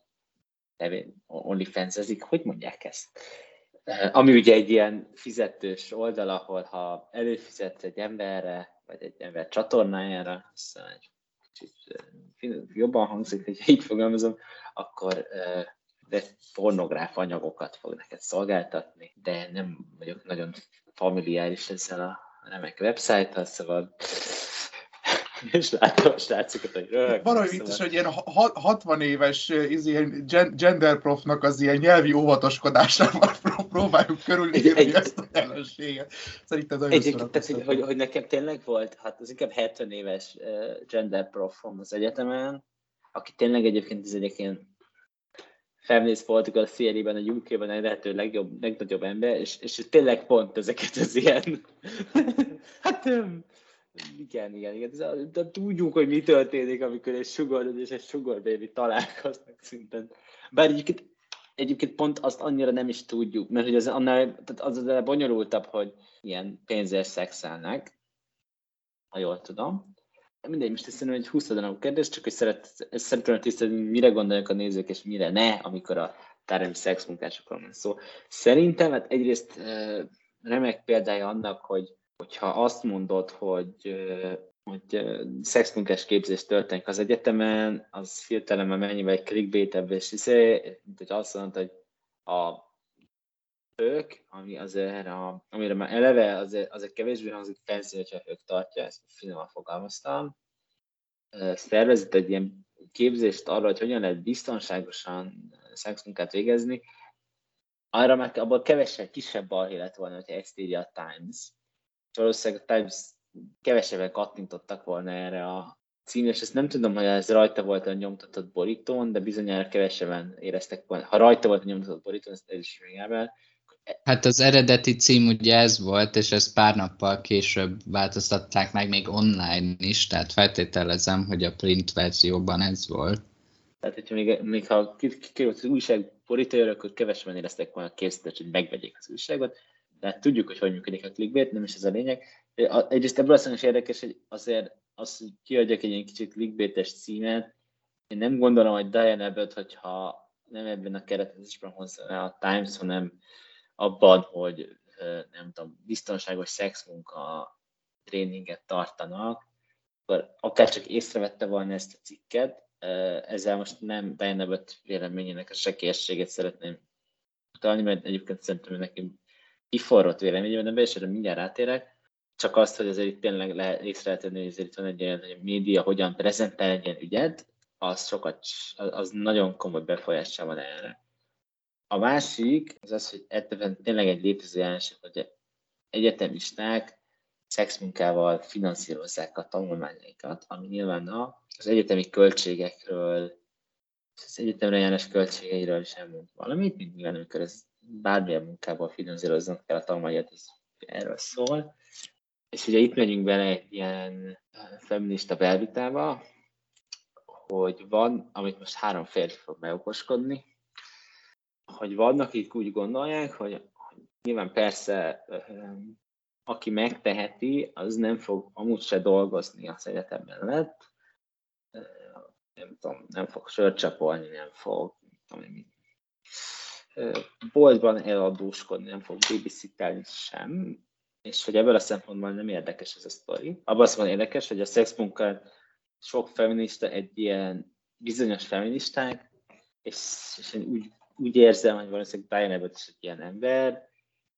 OnlyFans-ezik, hogy mondják ezt? Uh, ami ugye egy ilyen fizetős oldal, ahol ha előfizetsz egy emberre, vagy egy ember csatornájára, aztán egy kicsit uh, jobban hangzik, hogy így fogalmazom, akkor uh, de pornográf anyagokat fog neked szolgáltatni, de nem vagyok nagyon familiáris ezzel a remek website szóval és látom a srácokat, hogy röhög. Valahogy vicces, hogy ilyen 60 éves ilyen gender profnak az ilyen nyelvi óvatoskodásával próbáljuk körülírni ezt a jelenséget. Szerintem nagyon egy, tehát, hogy, hogy, nekem tényleg volt, hát az inkább 70 éves gender profom az egyetemen, aki tényleg egyébként ez egy ilyen Feminist Political Theory-ben, a UK-ben a lehető legjobb, legnagyobb ember, és, és tényleg pont ezeket az ilyen, hát igen, igen, igen. De, tudjuk, hogy mi történik, amikor egy sugar és egy sugar baby találkoznak szinten. Bár egyébként, egyébként pont azt annyira nem is tudjuk, mert hogy az, annál, tehát az az bonyolultabb, hogy ilyen pénzért szexelnek, ha jól tudom. Mindegy, most szerintem egy 20 a kérdés, csak hogy szeret, szeretném tisztelni, mire gondolják a nézők, és mire ne, amikor a társadalmi szexmunkásokról van szó. Szerintem, hát egyrészt remek példája annak, hogy hogyha azt mondod, hogy, hogy szexmunkás képzés történik az egyetemen, az hirtelen mennyivel egy clickbait és hiszé, hogy azt mondod, hogy a ők, ami azért, a, amire már eleve azért, azért kevésbé hangzik fancy, hogyha ők tartja, ezt finoman fogalmaztam, szervezett egy ilyen képzést arra, hogy hogyan lehet biztonságosan szexmunkát végezni, arra már abból kevesebb, kisebb balhé lett volna, hogyha ezt írja a Times, valószínűleg a Times kevesebben kattintottak volna erre a címre, és ezt nem tudom, hogy ez rajta volt a nyomtatott borítón, de bizonyára kevesebben éreztek volna. Ha rajta volt a nyomtatott borítón, ezt el is el. Hát az eredeti cím ugye ez volt, és ezt pár nappal később változtatták meg még online is, tehát feltételezem, hogy a print verzióban ez volt. Tehát, hogyha még, még ha kikerült az újság borítójára, akkor kevesebben éreztek volna készített, hogy megvegyék az újságot de tudjuk, hogy hogy működik a clickbait, nem is ez a lényeg. Egyrészt ebből azt is érdekes, hogy azért az, hogy kiadjak egy ilyen kicsit clickbaites címet, én nem gondolom, hogy Diane Abbott, hogyha nem ebben a keretezésben hozza a Times, hanem abban, hogy nem tudom, biztonságos szexmunka tréninget tartanak, akkor akár csak észrevette volna ezt a cikket, ezzel most nem Diane Abbott véleményének a sekélyességet szeretném utalni, mert egyébként szerintem neki kiforrott véleményében, de és erre mindjárt rátérek, csak azt, hogy azért tényleg le, észre lehet tenni, hogy azért itt van egy olyan, hogy a média hogyan prezentál egy ilyen ügyet, az sokat, az nagyon komoly befolyással van erre. A másik az az, hogy ebben tényleg egy létező jelenség, hogy egyetemisták szexmunkával finanszírozzák a tanulmányaikat, ami nyilván az egyetemi költségekről az egyetemre járás költségeiről is elmond valamit, mint nyilván, amikor ez bármilyen munkából finanszíroznak kell a tanulmányat, ez erről szól. És ugye itt megyünk bele egy ilyen feminista belvitába, hogy van, amit most három férfi fog megokoskodni, hogy vannak, akik úgy gondolják, hogy, hogy nyilván persze, aki megteheti, az nem fog amúgy se dolgozni az egyetemben lett, nem tudom, nem fog sört csapolni, nem fog, nem tudom, boltban eladóskodni, nem fog babysittelni sem, és hogy ebből a szempontból nem érdekes ez a sztori. Abban az van érdekes, hogy a szexmunkán sok feminista egy ilyen bizonyos feministák, és, és én úgy, úgy érzem, hogy valószínűleg Brian Abbott is egy ilyen ember,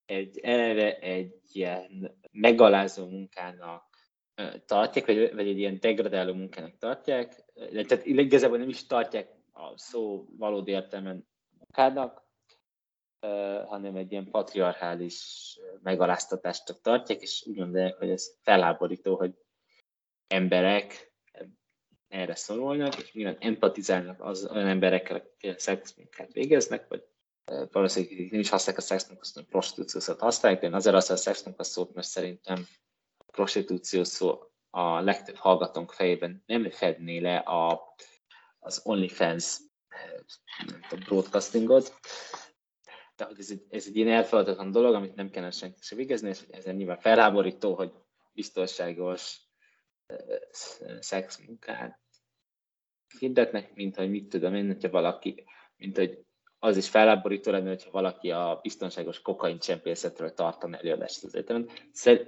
egy eleve egy ilyen megalázó munkának tartják, vagy, vagy egy ilyen degradáló munkának tartják, tehát igazából nem is tartják a szó valódi értelmen munkának, hanem egy ilyen patriarchális megaláztatást tartják, és úgy gondolják, hogy ez felháborító, hogy emberek erre szorulnak, és nyilván empatizálnak az olyan emberekkel, akik szexmunkát végeznek, vagy valószínűleg nem is használják a szexmunkát, hanem prostitúciót használják, de én azért azt a szexmunkat szót, mert szerintem a prostitúció szó a legtöbb hallgatónk fejében nem fedné le a, az OnlyFans a broadcastingot, tehát ez egy, ez egy ilyen elfeladatatlan dolog, amit nem kellene senki se végezni, és ezen nyilván felháborító, hogy biztonságos szexmunkát hirdetnek, mint hogy mit tudom én, hogyha valaki, mint hogy az is felháborító lenne, hogyha valaki a biztonságos kokain csempészetről tartana előadást az egyetemen.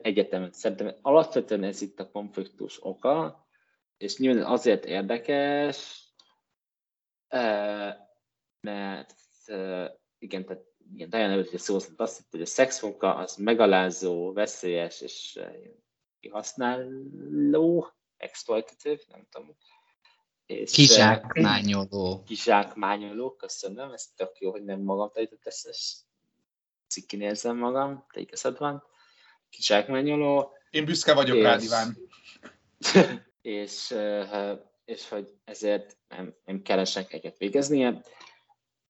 egyetemen. Szerintem alapvetően ez itt a konfliktus oka, és nyilván azért érdekes, mert igen, tehát igen, Diana előtt szó szerint azt hitt, hogy a szexmunka az megalázó, veszélyes és kihasználó, exploitative, nem tudom. És, kizsákmányoló. Kizsákmányoló, köszönöm, ez tök jó, hogy nem magam tanított ezt, és cikkin érzem magam, te igazad van. Kizsákmányoló. Én büszke vagyok és, rád, Iván. és, és hogy ezért nem, nem kell senkiket végeznie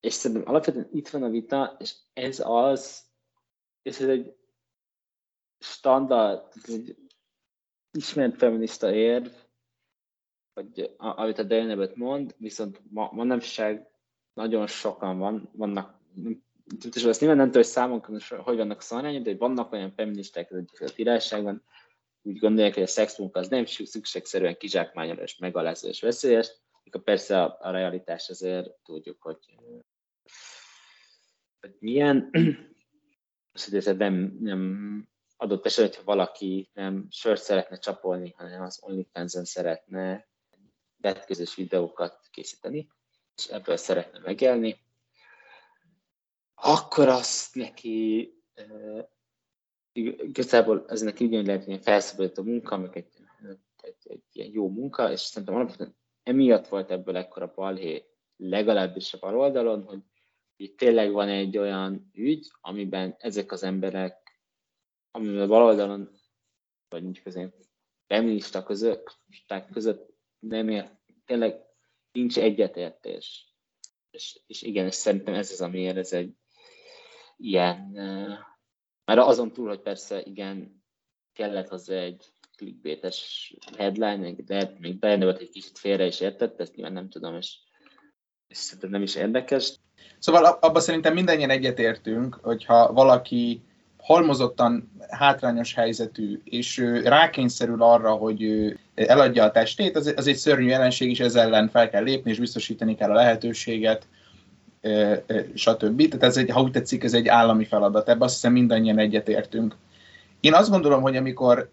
és szerintem alapvetően itt van a vita, és ez az, és ez egy standard, egy ismert feminista érv, hogy amit a Dale mond, viszont ma, manapság nagyon sokan van, vannak, és ezt nyilván nem tudom, hogy számon hogy vannak a szarányok, de vannak olyan feministák az egyik királyságban, úgy gondolják, hogy a szexmunka az nem szükségszerűen kizsákmányoló és megalázó és veszélyes, mikor persze a, a realitás azért tudjuk, hogy hogy milyen, az, hogy ez nem, nem adott esetben, hogyha valaki nem sört szeretne csapolni, hanem az OnlyFans-en szeretne vetközös videókat készíteni, és ebből szeretne megélni, akkor azt neki igazából ez neki ugyanúgy lehet egy felszabadító munka, meg egy, egy, egy, egy jó munka, és szerintem alapvetően emiatt volt ebből ekkora balhé legalábbis a bal oldalon, hogy itt tényleg van egy olyan ügy, amiben ezek az emberek, amiben a bal oldalon, vagy mondjuk az én feminista között, között nem ér, tényleg nincs egyetértés. És, és igen, és szerintem ez az, amiért ez egy ilyen, mert azon túl, hogy persze igen, kellett hozzá egy clickbaites headline, de még volt egy kicsit félre is értett, ezt nyilván nem tudom, és és szerintem nem is érdekes. Szóval abban szerintem mindannyian egyetértünk, hogyha valaki halmozottan hátrányos helyzetű, és rákényszerül arra, hogy eladja a testét, az, az egy szörnyű jelenség, és ezzel ellen fel kell lépni, és biztosítani kell a lehetőséget, stb. Tehát ez egy, ha úgy tetszik, ez egy állami feladat. Ebben azt hiszem mindannyian egyetértünk. Én azt gondolom, hogy amikor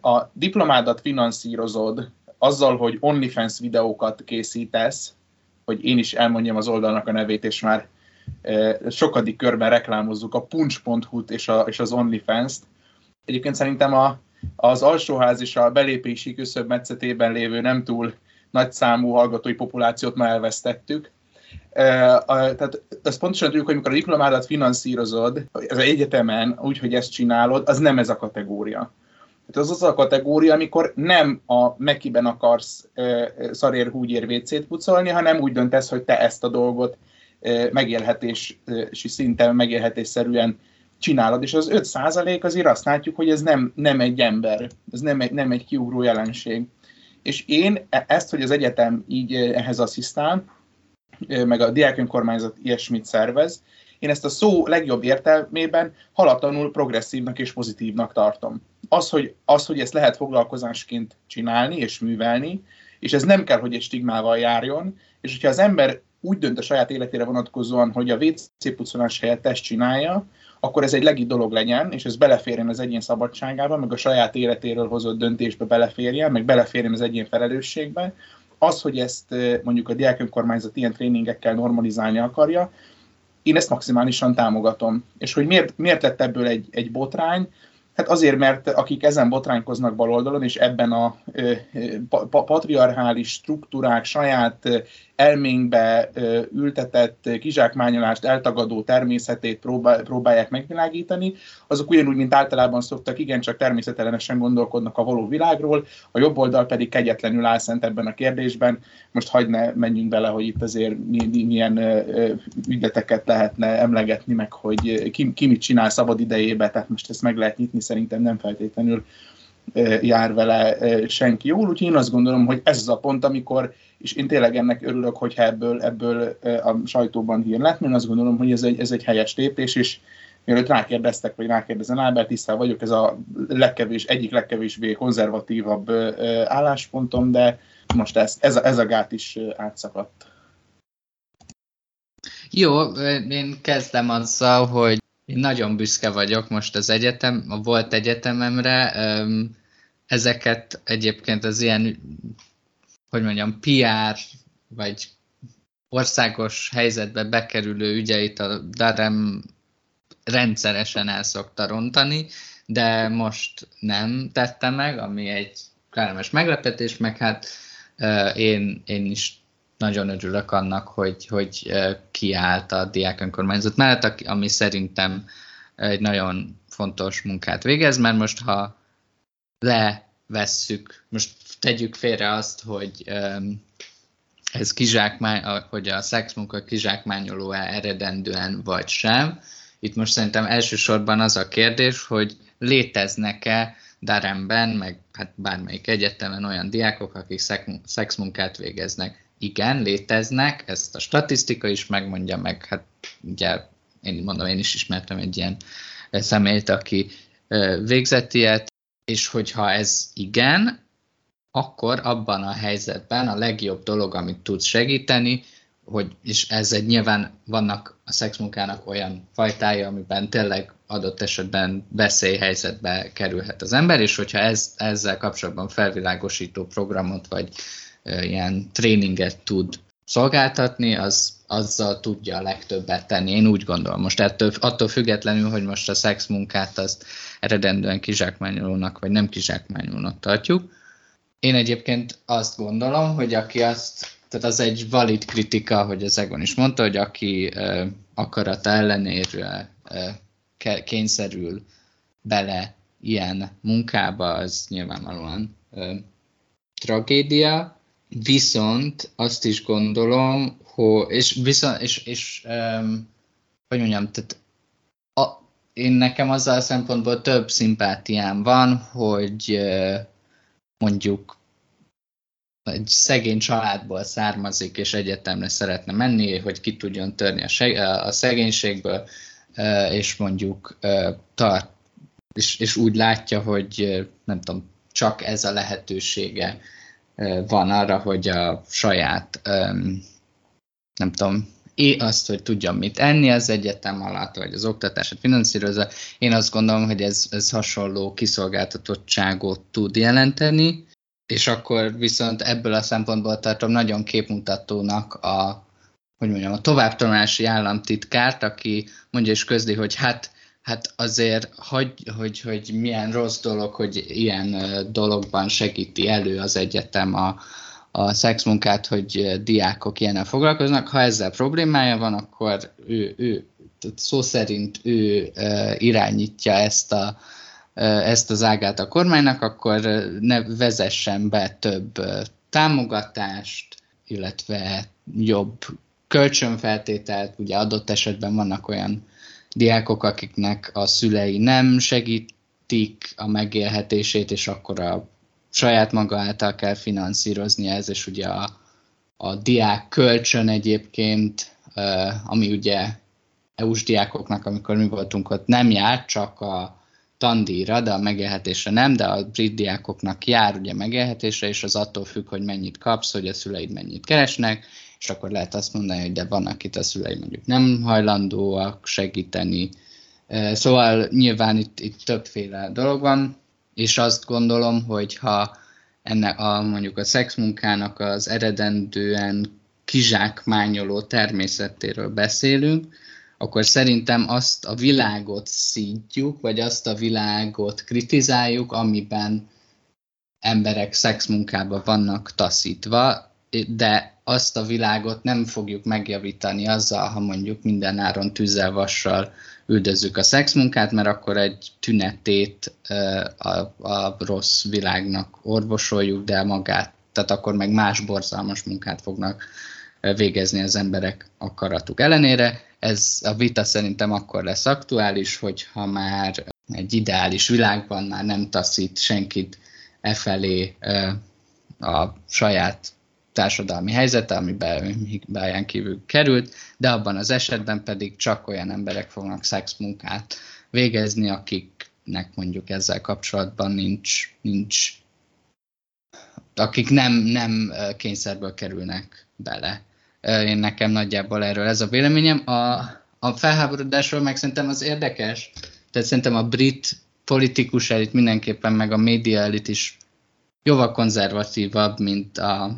a diplomádat finanszírozod azzal, hogy OnlyFans videókat készítesz, hogy én is elmondjam az oldalnak a nevét, és már e, sokadik körben reklámozzuk a punch.hu-t és, a, és az OnlyFans-t. Egyébként szerintem a, az alsóház és a belépési küszöb metszetében lévő nem túl nagy számú hallgatói populációt ma elvesztettük. E, tehát azt pontosan tudjuk, hogy amikor a diplomádat finanszírozod az egyetemen, úgy, hogy ezt csinálod, az nem ez a kategória. Hát az az a kategória, amikor nem a Mekiben akarsz szarér húgyér vécét pucolni, hanem úgy döntesz, hogy te ezt a dolgot megélhetési szinten, megélhetésszerűen csinálod, és az 5 százalék azért azt látjuk, hogy ez nem, nem egy ember, ez nem egy, nem egy kiugró jelenség. És én e, ezt, hogy az egyetem így ehhez asszisztál, meg a diák önkormányzat ilyesmit szervez, én ezt a szó legjobb értelmében halatlanul progresszívnak és pozitívnak tartom. Az hogy, az, hogy ezt lehet foglalkozásként csinálni és művelni, és ez nem kell, hogy egy stigmával járjon, és hogyha az ember úgy dönt a saját életére vonatkozóan, hogy a WC pucolás helyett ezt csinálja, akkor ez egy legit dolog legyen, és ez beleférjen az egyén szabadságába, meg a saját életéről hozott döntésbe beleférjen, meg beleférjen az egyén felelősségbe. Az, hogy ezt mondjuk a diákönkormányzat ilyen tréningekkel normalizálni akarja, én ezt maximálisan támogatom. És hogy miért, miért lett ebből egy, egy botrány, Hát azért, mert akik ezen botránykoznak baloldalon, és ebben a patriarchális struktúrák saját elménkbe ültetett kizsákmányolást, eltagadó természetét próbálják megvilágítani, azok ugyanúgy, mint általában szoktak, igencsak természetellenesen gondolkodnak a való világról, a jobb oldal pedig kegyetlenül áll szent ebben a kérdésben. Most hagyd ne menjünk bele, hogy itt azért milyen ügyleteket lehetne emlegetni, meg hogy ki, ki mit csinál szabad idejébe, tehát most ezt meg lehet nyitni, szerintem nem feltétlenül jár vele senki jól, úgyhogy én azt gondolom, hogy ez az a pont, amikor, és én tényleg ennek örülök, hogyha ebből, ebből a sajtóban hír lett, mert azt gondolom, hogy ez egy, ez egy helyes lépés, és mielőtt rákérdeztek, vagy rákérdezen Ábert, tisztán vagyok, ez a legkevés, egyik legkevésbé konzervatívabb álláspontom, de most ez, ez, a, ez a gát is átszakadt. Jó, én kezdem azzal, hogy én nagyon büszke vagyok most az egyetem, a volt egyetememre. Ezeket egyébként az ilyen, hogy mondjam, PR vagy országos helyzetbe bekerülő ügyeit a Darem rendszeresen el szokta rontani, de most nem tette meg, ami egy kellemes meglepetés, meg hát én, én is nagyon örülök annak, hogy, hogy kiállt a diák önkormányzat mellett, ami szerintem egy nagyon fontos munkát végez, mert most ha levesszük, most tegyük félre azt, hogy ez kizsákmány, hogy a szexmunka kizsákmányoló-e eredendően vagy sem. Itt most szerintem elsősorban az a kérdés, hogy léteznek-e Daremben, meg hát bármelyik egyetemen olyan diákok, akik szexmunkát végeznek igen, léteznek, ezt a statisztika is megmondja, meg hát ugye én mondom, én is ismertem egy ilyen személyt, aki végzett ilyet, és hogyha ez igen, akkor abban a helyzetben a legjobb dolog, amit tudsz segíteni, hogy, és ez egy nyilván vannak a szexmunkának olyan fajtája, amiben tényleg adott esetben veszélyhelyzetbe kerülhet az ember, és hogyha ez, ezzel kapcsolatban felvilágosító programot, vagy ilyen tréninget tud szolgáltatni, az azzal tudja a legtöbbet tenni. Én úgy gondolom. Most ettől, attól függetlenül, hogy most a szex munkát azt eredendően kizsákmányolónak, vagy nem kizsákmányolónak tartjuk. Én egyébként azt gondolom, hogy aki azt, tehát az egy valid kritika, hogy az Egon is mondta, hogy aki uh, akarata ellenére kényszerül bele ilyen munkába, az nyilvánvalóan uh, tragédia, Viszont azt is gondolom, hogy, és, viszont, és, és um, hogy mondjam, tehát a, én nekem azzal a szempontból több szimpátiám van, hogy mondjuk egy szegény családból származik, és egyetemre szeretne menni, hogy ki tudjon törni a, seg- a szegénységből, és mondjuk tart, és, és úgy látja, hogy nem tudom, csak ez a lehetősége van arra, hogy a saját, nem tudom, azt, hogy tudjam mit enni az egyetem alatt, vagy az oktatását finanszírozza. Én azt gondolom, hogy ez, ez hasonló kiszolgáltatottságot tud jelenteni, és akkor viszont ebből a szempontból tartom nagyon képmutatónak a, hogy mondjam, a továbbtanulási államtitkárt, aki mondja és közli, hogy hát hát azért, hogy, hogy, hogy milyen rossz dolog, hogy ilyen dologban segíti elő az egyetem a, a szexmunkát, hogy diákok ilyennel foglalkoznak. Ha ezzel problémája van, akkor ő, ő szó szerint ő irányítja ezt a ezt az ágát a kormánynak, akkor ne vezessen be több támogatást, illetve jobb kölcsönfeltételt, ugye adott esetben vannak olyan diákok, akiknek a szülei nem segítik a megélhetését, és akkor a saját maga által kell finanszírozni ez, és ugye a, a diák kölcsön egyébként, ami ugye EU-s diákoknak, amikor mi voltunk ott, nem jár, csak a tandíjra, de a megélhetésre nem, de a brit diákoknak jár ugye megélhetésre, és az attól függ, hogy mennyit kapsz, hogy a szüleid mennyit keresnek, és akkor lehet azt mondani, hogy de vannak itt a szülei mondjuk nem hajlandóak segíteni. Szóval nyilván itt, itt többféle dolog van, és azt gondolom, hogy ha ennek a, mondjuk a szexmunkának az eredendően kizsákmányoló természetéről beszélünk, akkor szerintem azt a világot szítjuk, vagy azt a világot kritizáljuk, amiben emberek szexmunkába vannak taszítva, de azt a világot nem fogjuk megjavítani azzal, ha mondjuk minden áron tűzzel, vassal üldözzük a szexmunkát, mert akkor egy tünetét a, a rossz világnak orvosoljuk, de magát, tehát akkor meg más borzalmas munkát fognak végezni az emberek akaratuk ellenére. Ez a vita szerintem akkor lesz aktuális, hogyha már egy ideális világban már nem taszít senkit e felé a saját társadalmi helyzete, amiben hibáján kívül került, de abban az esetben pedig csak olyan emberek fognak szexmunkát végezni, akiknek mondjuk ezzel kapcsolatban nincs, nincs akik nem, nem kényszerből kerülnek bele. Én nekem nagyjából erről ez a véleményem. A, a felháborodásról meg szerintem az érdekes, tehát szerintem a brit politikus elit mindenképpen, meg a média elit is jóval konzervatívabb, mint a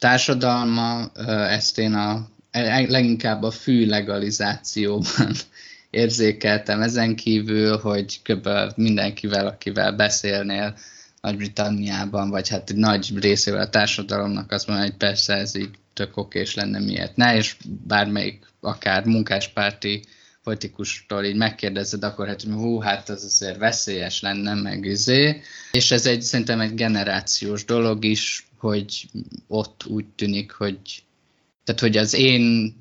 társadalma. Ezt én a, leginkább a fű legalizációban érzékeltem. Ezen kívül, hogy kb. mindenkivel, akivel beszélnél Nagy-Britanniában, vagy hát egy nagy részével a társadalomnak azt mondja, hogy persze ez így tök okés lenne, miért ne, és bármelyik akár munkáspárti politikustól így megkérdezed, akkor hát, hú, hát az azért veszélyes lenne, meg izé. És ez egy, szerintem egy generációs dolog is, hogy ott úgy tűnik, hogy tehát, hogy az én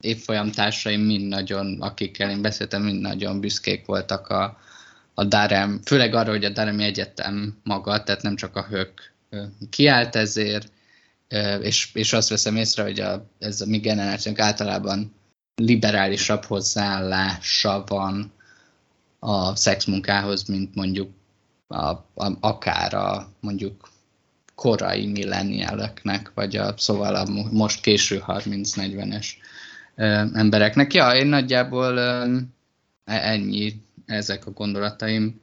évfolyamtársaim mind nagyon, akikkel én beszéltem, mind nagyon büszkék voltak a, a Darem, főleg arra, hogy a Daremi Egyetem maga, tehát nem csak a hők kiállt ezért, és, és azt veszem észre, hogy a, ez a mi generációnk általában liberálisabb hozzáállása van a szexmunkához, mint mondjuk a, a, akár a mondjuk korai milleniáleknek, vagy a, szóval a most késő 30-40-es embereknek. Ja, én nagyjából e, ennyi ezek a gondolataim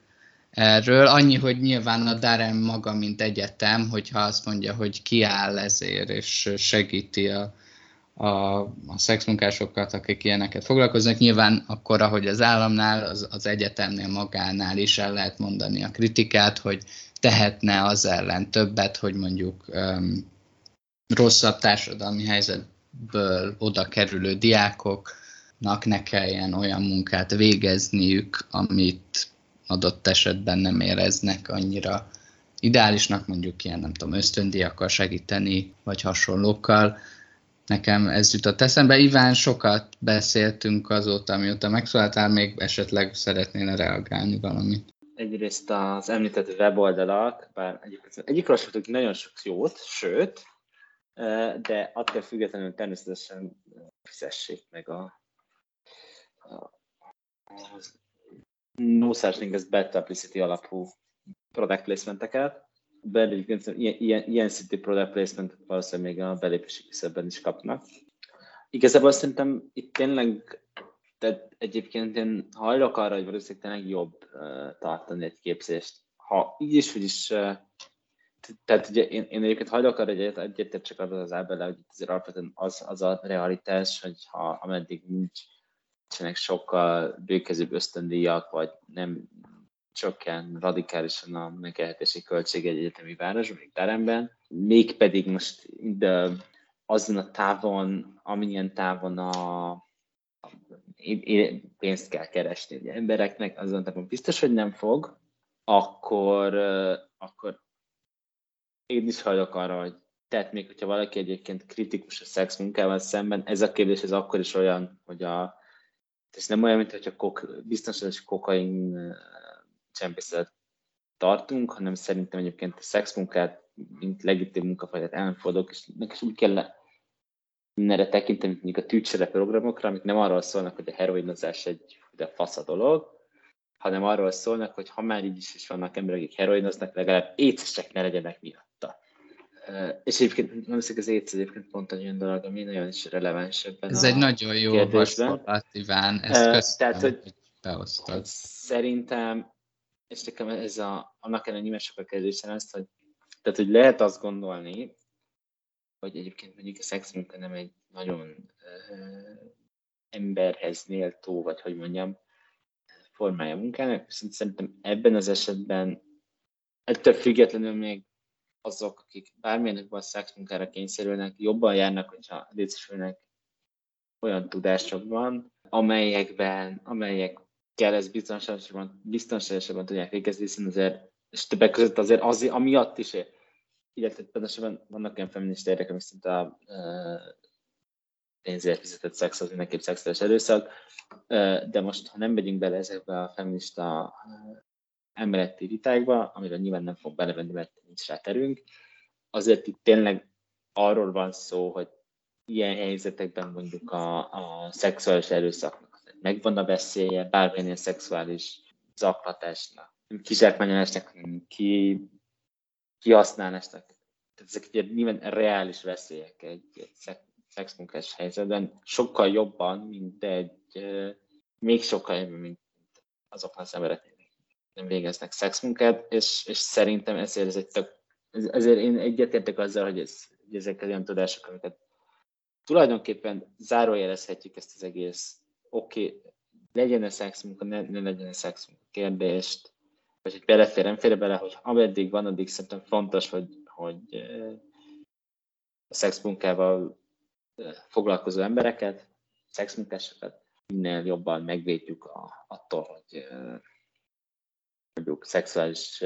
erről. Annyi, hogy nyilván a Darem maga, mint egyetem, hogyha azt mondja, hogy kiáll ezért, és segíti a, a, a szexmunkásokat, akik ilyeneket foglalkoznak, nyilván akkor, ahogy az államnál, az, az egyetemnél magánál is el lehet mondani a kritikát, hogy tehetne az ellen többet, hogy mondjuk um, rosszabb társadalmi helyzetből oda kerülő diákoknak ne kelljen olyan munkát végezniük, amit adott esetben nem éreznek annyira ideálisnak, mondjuk ilyen, nem tudom, ösztöndiakkal segíteni, vagy hasonlókkal. Nekem ez jutott eszembe. Iván, sokat beszéltünk azóta, amióta megszólaltál, még esetleg szeretnél reagálni valamit. Egyrészt az említett weboldalak, bár egyébként egyikről sem nagyon sok jót, sőt, de attól függetlenül természetesen fizessék meg a, a, az no such thing as bad publicity alapú product placementeket. Egyébként ilyen, ilyen, ilyen szintű product placement valószínűleg még a belépési küszöbben is kapnak. Igazából szerintem itt tényleg, tehát egyébként én hajlok arra, hogy valószínűleg tényleg jobb uh, tartani egy képzést. Ha így is, hogy is, uh, tehát ugye én, én egyébként hajlok arra, hogy egyetért csak az az ábele, hogy azért alapvetően az, az a realitás, hogy ha ameddig nincs nincsenek sokkal bőkezőbb ösztöndíjak, vagy nem csökken radikálisan a megélhetési költség egy egyetemi városban, még teremben, mégpedig most de azon a távon, amilyen távon a pénzt kell keresni ugye, embereknek, azon tehát biztos, hogy nem fog, akkor, akkor én is hajlok arra, hogy tehát még hogyha valaki egyébként kritikus a szex munkával szemben, ez a kérdés ez akkor is olyan, hogy a, ez nem olyan, mint hogyha kok, biztonságos kokain csempészet tartunk, hanem szerintem egyébként a szexmunkát, mint legitim munkafajtát elfordulok, és neki is úgy kell mindenre tekinteni, mint a tűcsere programokra, amik nem arról szólnak, hogy a heroinozás egy de fasz a dolog, hanem arról szólnak, hogy ha már így is, is vannak emberek, akik heroinoznak, legalább écesek ne legyenek miatta. És egyébként nem hiszik az éc egyébként pont egy olyan dolog, ami nagyon is releváns ebben Ez egy nagyon jó javaslat, Iván, ezt köszönöm, Tehát, hogy beosztad. Szerintem, és nekem ez a, annak ellen nyilván sokkal kérdésem ezt, hogy, tehát, hogy lehet azt gondolni, hogy egyébként mondjuk a szexmunka nem egy nagyon uh, emberhez méltó, vagy hogy mondjam, formája munkának, viszont szerintem ebben az esetben ettől függetlenül még azok, akik bármilyen a szexmunkára kényszerülnek, jobban járnak, hogyha részesülnek olyan tudásokban, amelyekben, amelyek kell ezt biztonságosabban, biztonságosabban tudják végezni, hiszen azért, és többek között azért az, amiatt is, illetve pontosabban vannak olyan feminista érdekek, ami szerint a pénzért fizetett szex az mindenképp szexuális erőszak, de most, ha nem megyünk bele ezekbe a feminista emeleti vitákba, amire nyilván nem fog belevenni, mert nincs rá terünk, azért itt tényleg arról van szó, hogy ilyen helyzetekben mondjuk a, a szexuális erőszaknak megvan a veszélye, bármilyen szexuális zaklatásnak, kizsákmányolásnak, ki, kihasználásnak. Tehát ezek ugye nyilván reális veszélyek egy, egy szexmunkás helyzetben, sokkal jobban, mint egy, még sokkal jobban, mint azoknak az emberek nem végeznek szexmunkát, és, és szerintem ezért ez egy tök, ezért én egyetértek azzal, hogy, ez, hogy ezek olyan tudások, amiket tulajdonképpen zárójelezhetjük ezt az egész, oké, okay, legyen-e szexmunka, ne, ne legyen-e szexmunka kérdést, vagy hogy belefér, nem fér bele, hogy ameddig van, addig szerintem fontos, hogy, hogy a szexmunkával foglalkozó embereket, szexmunkásokat minél jobban megvédjük a, attól, hogy mondjuk szexuális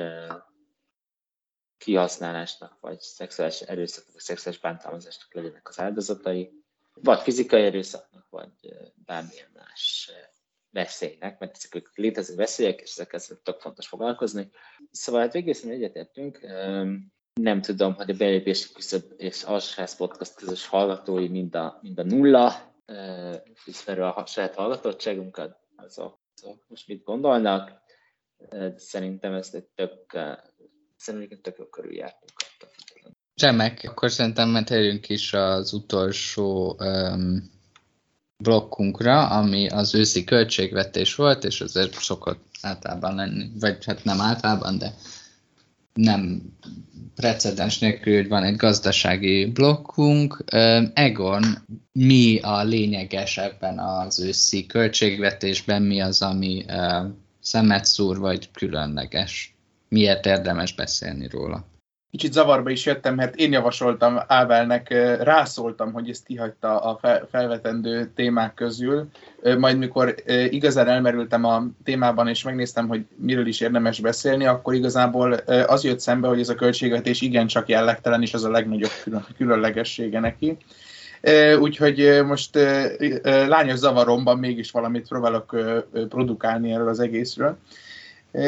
kihasználásnak, vagy szexuális erőszaknak, vagy szexuális bántalmazásnak legyenek az áldozatai, vagy fizikai erőszaknak, vagy bármilyen más veszélynek, mert ezek létező veszélyek, és ezekkel tök fontos foglalkozni. Szóval hát végül egyetértünk. Nem tudom, hogy a belépési küszöb és alsóház podcast közös hallgatói mind a, mind a nulla, ismerő a saját hallgatottságunkat, azok, azok most mit gondolnak. Szerintem ezt egy tök, szerintem tök jó körül jártunk. Remek, akkor szerintem térjünk is az utolsó um, blokkunkra, ami az őszi költségvetés volt, és azért szokott általában lenni, vagy hát nem általában, de nem precedens nélkül, hogy van egy gazdasági blokkunk. Egon, mi a lényeges ebben az őszi költségvetésben, mi az, ami szemet szúr, vagy különleges? Miért érdemes beszélni róla? Kicsit zavarba is jöttem, mert én javasoltam Ávelnek, rászóltam, hogy ezt kihagyta a felvetendő témák közül. Majd mikor igazán elmerültem a témában, és megnéztem, hogy miről is érdemes beszélni, akkor igazából az jött szembe, hogy ez a költségvetés igencsak jellegtelen, és az a legnagyobb különlegessége neki. Úgyhogy most lányos zavaromban mégis valamit próbálok produkálni erről az egészről.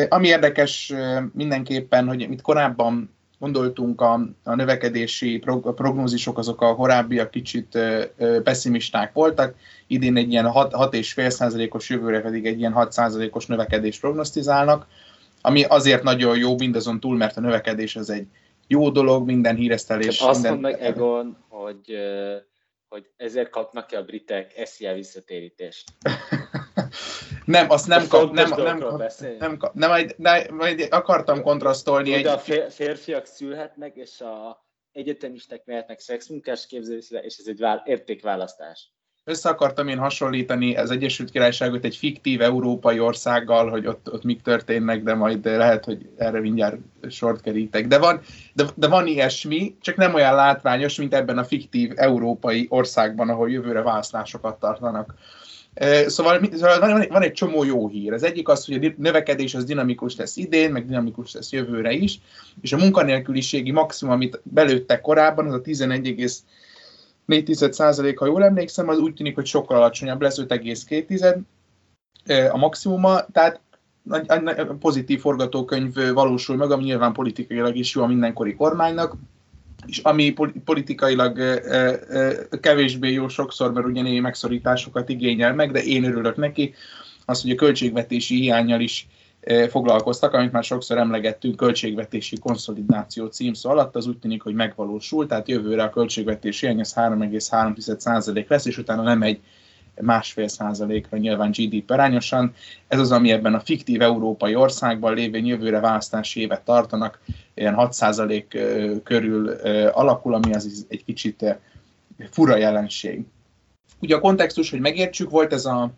Ami érdekes mindenképpen, hogy mit korábban gondoltunk, a, a növekedési prog- prognózisok azok a korábbiak kicsit pessimisták voltak, idén egy ilyen 6,5%-os, jövőre pedig egy ilyen 6%-os növekedést prognosztizálnak, ami azért nagyon jó mindazon túl, mert a növekedés az egy jó dolog, minden híresztelés. Azt minden... meg Egon, hogy, hogy ezért kapnak ki a britek SZIA visszatérítést. Nem, azt nem kap, nem, nem, kap, nem, kap, nem, majd, nem, majd akartam kontrasztolni. egy... a férfiak szülhetnek, és a egyetemistek mehetnek szexmunkás képzőszre, és ez egy vál, értékválasztás. Össze akartam én hasonlítani az Egyesült Királyságot egy fiktív európai országgal, hogy ott, ott mik történnek, de majd lehet, hogy erre mindjárt sort kerítek. De van, de, de van ilyesmi, csak nem olyan látványos, mint ebben a fiktív európai országban, ahol jövőre választásokat tartanak. Szóval, szóval van, egy csomó jó hír. Az egyik az, hogy a növekedés az dinamikus lesz idén, meg dinamikus lesz jövőre is, és a munkanélküliségi maximum, amit belőttek korábban, az a 11,4%, ha jól emlékszem, az úgy tűnik, hogy sokkal alacsonyabb lesz, 5,2 a maximuma, tehát pozitív forgatókönyv valósul meg, ami nyilván politikailag is jó a mindenkori kormánynak, és ami politikailag kevésbé jó sokszor, mert ugye némi megszorításokat igényel meg, de én örülök neki, az, hogy a költségvetési hiányjal is foglalkoztak, amit már sokszor emlegettünk, költségvetési konszolidáció címszó alatt, az úgy tűnik, hogy megvalósul, tehát jövőre a költségvetési hiány az 3,3% lesz, és utána nem egy másfél százalékra nyilván GDP arányosan. Ez az, ami ebben a fiktív európai országban lévén jövőre választási évet tartanak, ilyen 6 százalék körül alakul, ami az egy kicsit fura jelenség. Ugye a kontextus, hogy megértsük, volt ez a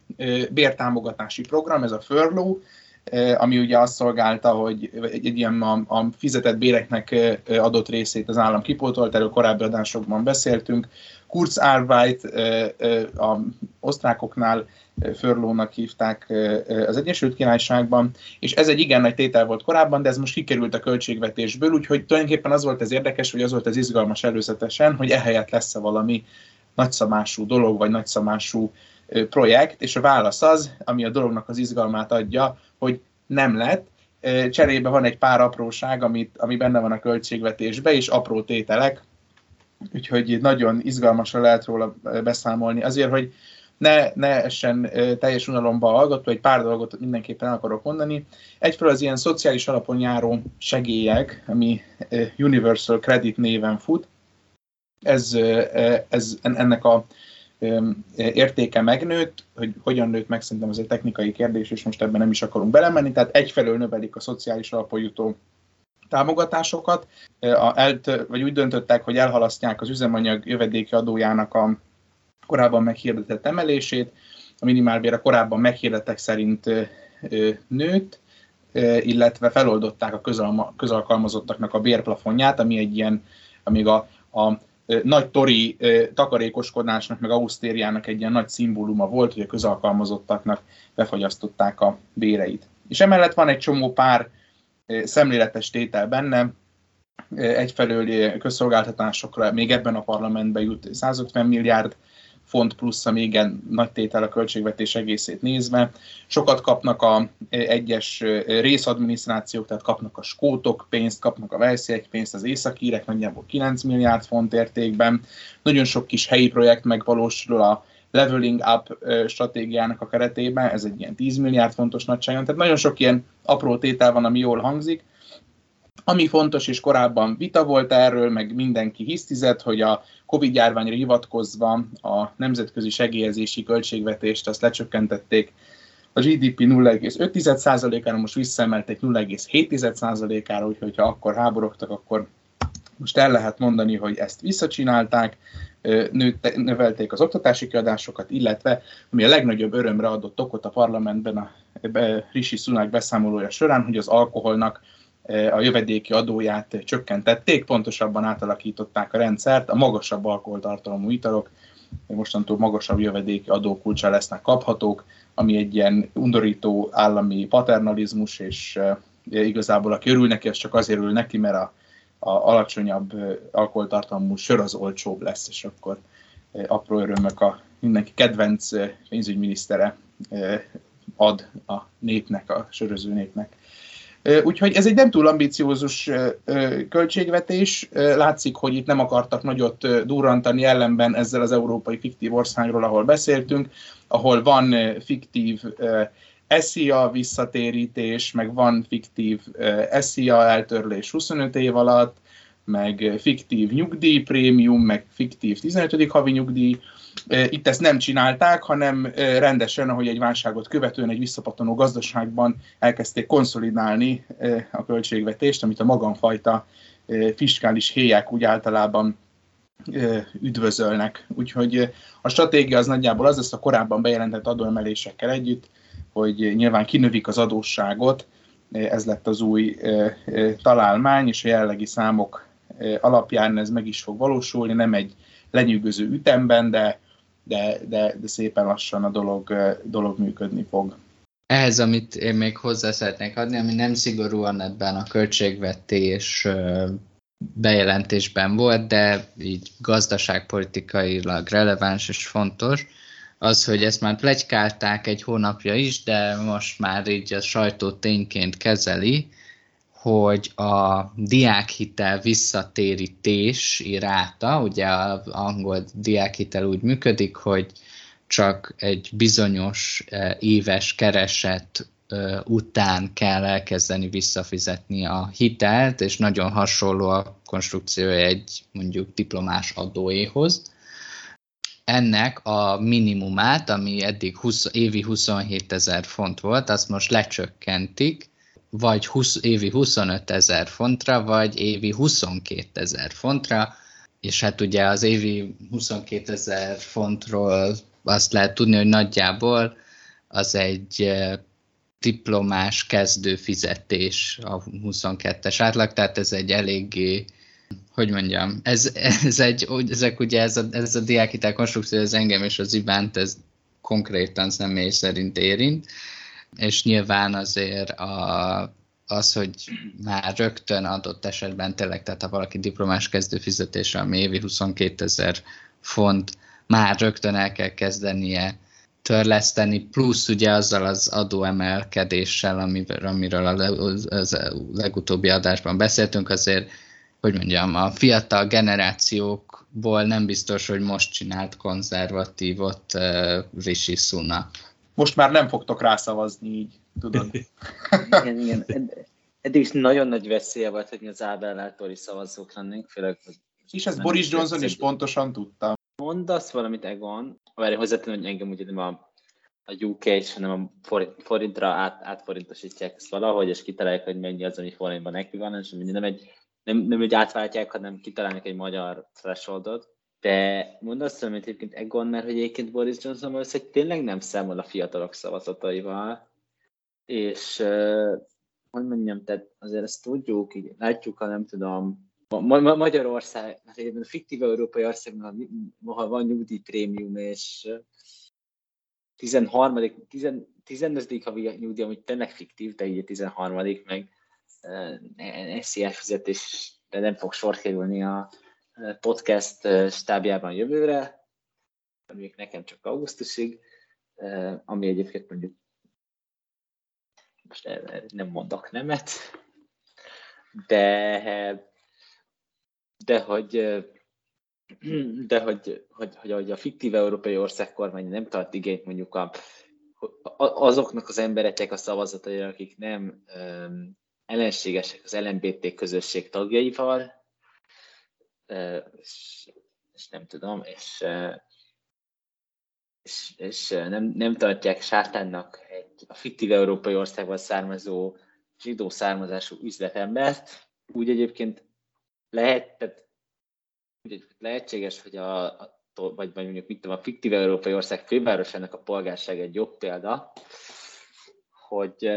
bértámogatási program, ez a furlough, ami ugye azt szolgálta, hogy egy, egy ilyen a, a fizetett béreknek adott részét az állam kipótolt, erről korábbi adásokban beszéltünk. Kurzarbeit a osztrákoknál Förlónak hívták az Egyesült Királyságban, és ez egy igen nagy tétel volt korábban, de ez most kikerült a költségvetésből, úgyhogy tulajdonképpen az volt az érdekes, vagy az volt az izgalmas előzetesen, hogy ehelyett lesz-e valami nagyszabású dolog, vagy nagyszabású projekt, és a válasz az, ami a dolognak az izgalmát adja, hogy nem lett, cserébe van egy pár apróság, amit, ami benne van a költségvetésbe, és apró tételek, úgyhogy nagyon izgalmasra lehet róla beszámolni. Azért, hogy ne, ne essen teljes unalomba hallgató, egy pár dolgot mindenképpen akarok mondani. Egyfelől az ilyen szociális alapon járó segélyek, ami Universal Credit néven fut, ez, ez ennek a értéke megnőtt, hogy hogyan nőtt meg, szerintem ez egy technikai kérdés, és most ebben nem is akarunk belemenni, tehát egyfelől növelik a szociális alapon jutó támogatásokat, a, elt, vagy úgy döntöttek, hogy elhalasztják az üzemanyag jövedéki adójának a korábban meghirdetett emelését, a minimálbér a korábban meghirdetek szerint nőtt, illetve feloldották a közalkalmazottaknak a bérplafonját, ami egy ilyen, amíg a, a nagy tori takarékoskodásnak, meg ausztériának egy ilyen nagy szimbóluma volt, hogy a közalkalmazottaknak befagyasztották a béreit. És emellett van egy csomó pár szemléletes tétel benne, egyfelől közszolgáltatásokra még ebben a parlamentben jut 150 milliárd font plusz a még nagy tétel a költségvetés egészét nézve. Sokat kapnak a egyes részadminisztrációk, tehát kapnak a skótok pénzt, kapnak a velsziek pénzt, az északírek nagyjából 9 milliárd font értékben. Nagyon sok kis helyi projekt megvalósul a leveling up stratégiának a keretében, ez egy ilyen 10 milliárd fontos nagyságon, tehát nagyon sok ilyen apró tétel van, ami jól hangzik, ami fontos, és korábban vita volt erről, meg mindenki hisztizett, hogy a Covid járványra hivatkozva a nemzetközi segélyezési költségvetést azt lecsökkentették. A GDP 0,5%-ára, most visszaemelték 0,7%-ára, úgyhogy ha akkor háborogtak, akkor most el lehet mondani, hogy ezt visszacsinálták, nőtte, növelték az oktatási kiadásokat, illetve, ami a legnagyobb örömre adott okot a parlamentben a Rishi Sunak beszámolója során, hogy az alkoholnak a jövedéki adóját csökkentették, pontosabban átalakították a rendszert, a magasabb alkoholtartalmú italok mostantól magasabb jövedéki adókulcsa lesznek kaphatók, ami egy ilyen undorító állami paternalizmus, és igazából aki örül neki, az csak azért örül neki, mert a, a alacsonyabb alkoholtartalmú sör az olcsóbb lesz, és akkor apró örömök a mindenki kedvenc pénzügyminisztere ad a népnek, a söröző népnek. Úgyhogy ez egy nem túl ambiciózus költségvetés. Látszik, hogy itt nem akartak nagyot durrantani ellenben ezzel az európai fiktív országról, ahol beszéltünk, ahol van fiktív SZIA visszatérítés, meg van fiktív SZIA eltörlés 25 év alatt, meg fiktív nyugdíjprémium, meg fiktív 15. havi nyugdíj, itt ezt nem csinálták, hanem rendesen, ahogy egy válságot követően egy visszapattanó gazdaságban elkezdték konszolidálni a költségvetést, amit a magamfajta fiskális héják úgy általában üdvözölnek. Úgyhogy a stratégia az nagyjából az lesz a korábban bejelentett adóemelésekkel együtt, hogy nyilván kinövik az adósságot, ez lett az új találmány, és a jelenlegi számok alapján ez meg is fog valósulni, nem egy lenyűgöző ütemben, de de, de, de szépen lassan a dolog, dolog működni fog. Ehhez, amit én még hozzá szeretnék adni, ami nem szigorúan ebben a költségvetés bejelentésben volt, de így gazdaságpolitikailag releváns és fontos, az, hogy ezt már plegykálták egy hónapja is, de most már így a sajtó tényként kezeli, hogy a diákhitel visszatérítés iráta, ugye az angol diákhitel úgy működik, hogy csak egy bizonyos e, éves kereset e, után kell elkezdeni visszafizetni a hitelt, és nagyon hasonló a konstrukciója egy mondjuk diplomás adóéhoz. Ennek a minimumát, ami eddig 20, évi 27 ezer font volt, azt most lecsökkentik, vagy 20, évi 25 ezer fontra, vagy évi 22 ezer fontra, és hát ugye az évi 22 ezer fontról azt lehet tudni, hogy nagyjából az egy diplomás kezdő fizetés a 22-es átlag, tehát ez egy eléggé, hogy mondjam, ez, ez egy, ezek ugye ez a, ez a diákitel konstrukció, ez engem és az Ivánt, ez konkrétan személy szerint érint, és nyilván azért a, az, hogy már rögtön adott esetben tényleg, tehát ha valaki diplomás kezdő fizetése, ami évi 22 ezer font, már rögtön el kell kezdenie törleszteni, plusz ugye azzal az adóemelkedéssel, amiről, amiről a legutóbbi adásban beszéltünk, azért, hogy mondjam, a fiatal generációkból nem biztos, hogy most csinált konzervatívot uh, Rishi Sunak. Most már nem fogtok rászavazni így, tudod. igen, igen. Eddig is nagyon nagy veszélye volt, hogy az Ábel szavazók lennénk, főleg és ezt Boris Johnson is pontosan tudta mondasz valamit, Egon, várj hozzátenni, hogy engem ugye nem a, a UK és hanem a forint, forintra át, átforintosítják ezt valahogy, és kitalálják, hogy mennyi az, ami forintban ekvivalens, és nem egy, nem, nem úgy átváltják, hanem kitalálnak egy magyar thresholdot. De mondasz valamit egyébként Egon, mert hogy egyébként Boris Johnson hogy tényleg nem számol a fiatalok szavazataival, és uh, hogy mondjam, tehát azért ezt tudjuk, így látjuk, ha nem tudom, Ma- Ma- Magyarország, hát egyébként a fiktív európai országban, ha van nyugdíjprémium, és 13. 15. havi nyugdíj, amit tényleg fiktív, de így a 13. meg SZIA fizetés, de nem fog sor kerülni a podcast stábjában jövőre, mondjuk nekem csak augusztusig, ami egyébként mondjuk most nem mondok nemet, de de hogy de hogy, hogy, hogy, hogy a fiktív európai ország kormány nem tart igényt mondjuk a, azoknak az embereknek a szavazataira, akik nem ellenségesek az LMBT közösség tagjaival, és, és nem tudom, és, és, és nem, nem tartják sátánnak egy a fiktív európai országban származó zsidó származású üzletembert, úgy egyébként lehet, tehát lehetséges, hogy a, a vagy, vagy mondjuk mit tudom, a fiktív európai ország fővárosának a polgárság egy jobb példa, hogy,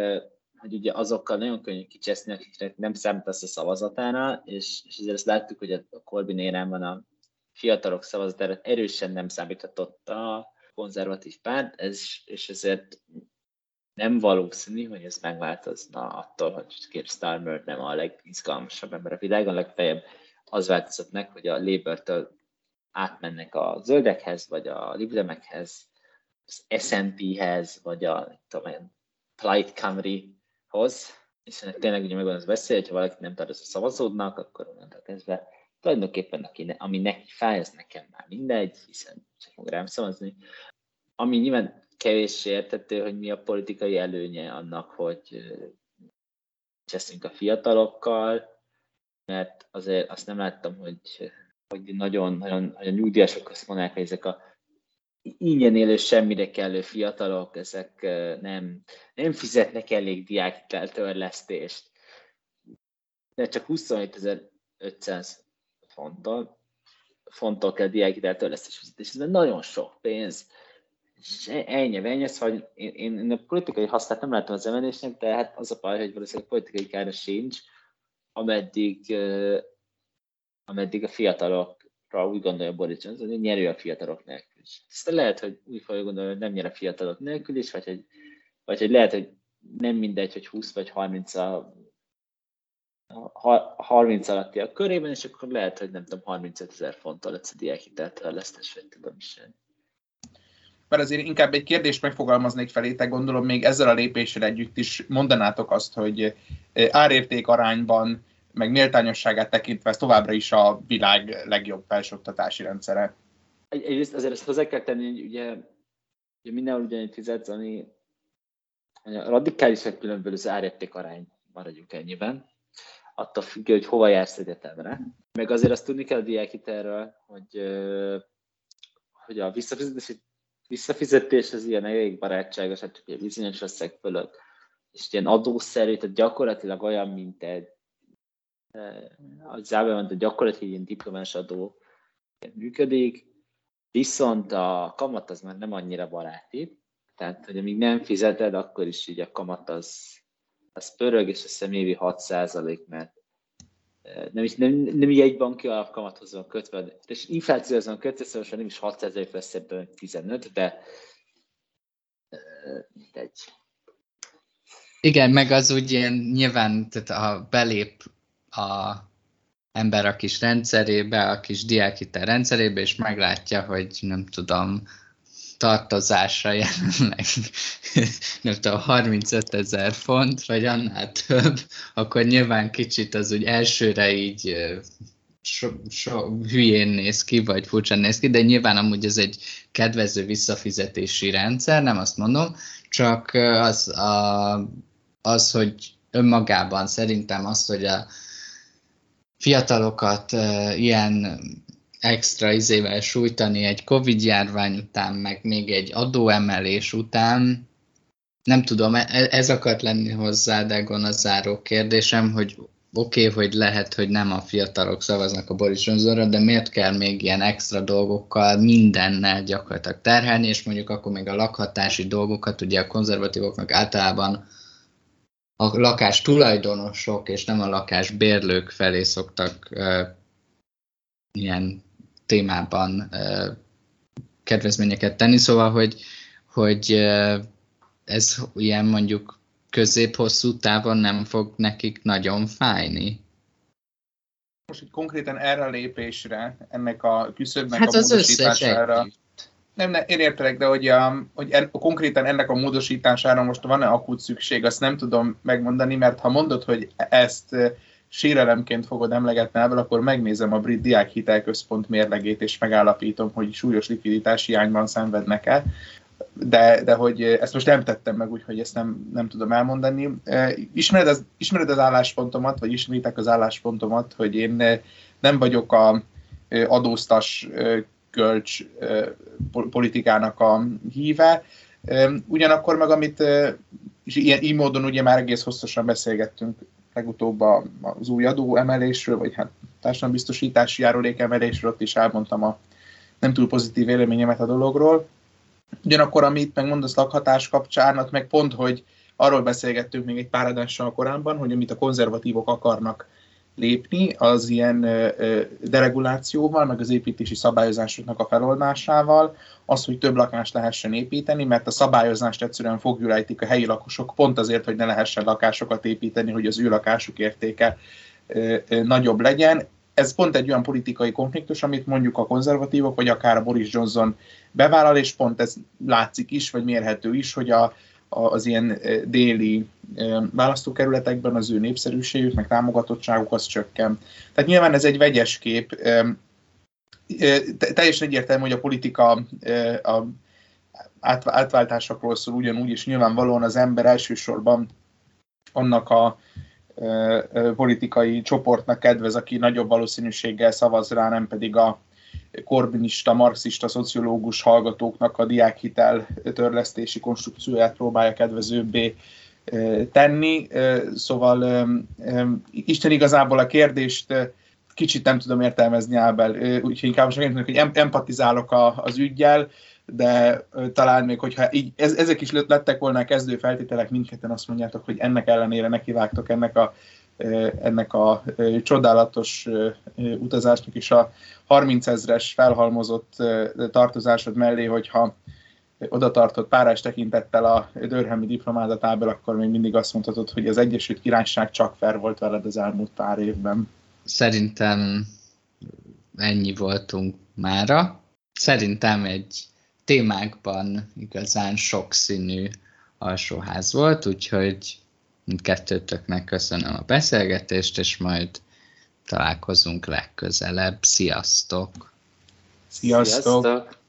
hogy ugye azokkal nagyon könnyű kicseszni, akiknek nem számítasz a szavazatára, és, és ezért ezt láttuk, hogy a Corbyn érában a fiatalok szavazatára erősen nem számíthatott a konzervatív párt, ez, és ezért nem valószínű, hogy ez megváltozna attól, hogy Keir Starmer nem a legizgalmasabb ember a világon, legfeljebb az változott meg, hogy a Labour-től átmennek a zöldekhez, vagy a libdemekhez, az SNP-hez, vagy a tudom, Plaid Cymru-hoz, és ennek tényleg ugye megvan az veszély, hogyha valaki nem tart a szavazódnak, akkor onnantól kezdve tulajdonképpen aki ami neki fáj, ez nekem már mindegy, hiszen csak fog rám szavazni. Ami nyilván kevéssé értető, hogy mi a politikai előnye annak, hogy cseszünk a fiatalokkal, mert azért azt nem láttam, hogy, hogy nagyon, nagyon, a nyugdíjasok azt mondják, hogy ezek a ingyen élő semmire kellő fiatalok, ezek nem, nem fizetnek elég diákhitel törlesztést. De csak 27.500 fonttal, fonttal kell diákhitel törlesztés fizetés, ez nagyon sok pénz. És ennyi, ennyi, hogy én, én, én a politikai hasznát nem látom az emelésnek, de hát az a baj, hogy valószínűleg politikai kára sincs, ameddig, ameddig a fiatalok úgy gondolja Boris Johnson, hogy nyerő a fiatalok Aztán lehet, hogy úgy fogja gondolni, hogy nem nyer a fiatalok nélkül is, vagy hogy, vagy hogy lehet, hogy nem mindegy, hogy 20 vagy 30 a, 30 alatti a körében, és akkor lehet, hogy nem tudom, 35 ezer fonttal lesz a diákhitelt törlesztés, vagy tudom is. Mert azért inkább egy kérdést megfogalmaznék felétek, gondolom még ezzel a lépéssel együtt is mondanátok azt, hogy árérték arányban meg méltányosságát tekintve ez továbbra is a világ legjobb felsőoktatási rendszere. Egy, egyrészt azért ezt hozzá kell tenni, hogy ugye, ugye mindenhol ugyanúgy fizetsz, ami radikálisan különböző árérték arány, maradjunk ennyiben, attól függ, hogy hova jársz egyetemre. Meg azért azt tudni kell a diákhitelről, hogy, hogy a visszafizetés, visszafizetés az ilyen elég barátságos, hát csak egy bizonyos összeg fölött, és ilyen adószerű, tehát gyakorlatilag olyan, mint egy az zárban a gyakorlatilag ilyen diplomás adó működik, viszont a kamat az már nem annyira baráti, tehát hogy amíg nem fizeted, akkor is így a kamat az, az pörög, és azt hiszem évi 6 mert nem, is, nem, nem így egy banki alapkamathoz van kötve, és inflációhoz van kötve, szóval nem is 6% lesz ebből 15, de egy. Igen, meg az úgy ilyen nyilván, tehát ha belép a ember a kis rendszerébe, a kis diákhitel rendszerébe, és meglátja, hogy nem tudom, tartozásra jelenleg nem tudom, 35 ezer font, vagy annál több, akkor nyilván kicsit az úgy elsőre így so, so, hülyén néz ki, vagy furcsán néz ki, de nyilván amúgy ez egy kedvező visszafizetési rendszer, nem azt mondom, csak az, a, az hogy önmagában szerintem azt, hogy a fiatalokat ilyen extra izével sújtani egy Covid járvány után, meg még egy adóemelés után, nem tudom, e, ez akart lenni hozzá, Degon a záró kérdésem, hogy oké, okay, hogy lehet, hogy nem a fiatalok szavaznak a Boris Johnsonra, de miért kell még ilyen extra dolgokkal mindennel gyakorlatilag terhelni, és mondjuk akkor még a lakhatási dolgokat, ugye a konzervatívoknak általában a lakás tulajdonosok és nem a lakás bérlők felé szoktak uh, ilyen témában uh, kedvezményeket tenni, szóval, hogy, hogy uh, ez ilyen mondjuk közép-hosszú távon nem fog nekik nagyon fájni. Most itt konkrétan erre a lépésre, ennek a küszöbnek hát a módosítására, nem, nem, én értelek, de hogy, a, hogy en, konkrétan ennek a módosítására most van-e akut szükség, azt nem tudom megmondani, mert ha mondod, hogy ezt sérelemként fogod emlegetni ebből, akkor megnézem a Brit Diák Hitelközpont mérlegét, és megállapítom, hogy súlyos likviditási hiányban szenvednek el. De, de hogy ezt most nem tettem meg, úgyhogy ezt nem, nem tudom elmondani. Ismered az, ismered az álláspontomat, vagy ismeritek az álláspontomat, hogy én nem vagyok a adóztas kölcs politikának a híve. Ugyanakkor meg, amit és ilyen, így módon ugye már egész hosszasan beszélgettünk legutóbb az új adó emelésről, vagy hát társadalombiztosítási járulék emelésről, ott is elmondtam a nem túl pozitív véleményemet a dologról. Ugyanakkor, amit megmondasz lakhatás kapcsán, ott meg pont, hogy arról beszélgettünk még egy pár adással korábban, hogy amit a konzervatívok akarnak lépni, az ilyen deregulációval, meg az építési szabályozásoknak a feloldásával, az, hogy több lakást lehessen építeni, mert a szabályozást egyszerűen fogjulejtik a helyi lakosok, pont azért, hogy ne lehessen lakásokat építeni, hogy az ő lakásuk értéke nagyobb legyen. Ez pont egy olyan politikai konfliktus, amit mondjuk a konzervatívok, vagy akár a Boris Johnson bevállal, és pont ez látszik is, vagy mérhető is, hogy a, az ilyen déli választókerületekben az ő népszerűségük, meg támogatottságuk az csökken. Tehát nyilván ez egy vegyes kép. Teljesen egyértelmű, hogy a politika a átváltásokról szól ugyanúgy, és nyilvánvalóan az ember elsősorban annak a politikai csoportnak kedvez, aki nagyobb valószínűséggel szavaz rá, nem pedig a korbinista, marxista, szociológus hallgatóknak a diákhitel törlesztési konstrukcióját próbálja kedvezőbbé tenni. Szóval Isten igazából a kérdést kicsit nem tudom értelmezni Ábel, úgyhogy inkább csak mondjuk, hogy empatizálok az ügyjel, de talán még, hogyha így, ez, ezek is lettek volna a kezdő feltételek, mindketten azt mondjátok, hogy ennek ellenére nekivágtok ennek a ennek a csodálatos utazásnak is a 30 ezres felhalmozott tartozásod mellé, hogyha oda tartott párás tekintettel a Dörhemi diplomázatából, akkor még mindig azt mondhatod, hogy az Egyesült Királyság csak fair volt veled az elmúlt pár évben. Szerintem ennyi voltunk mára. Szerintem egy témákban igazán sokszínű alsóház volt, úgyhogy mindkettőtöknek köszönöm a beszélgetést, és majd találkozunk legközelebb. Sziasztok! Sziasztok! Sziasztok.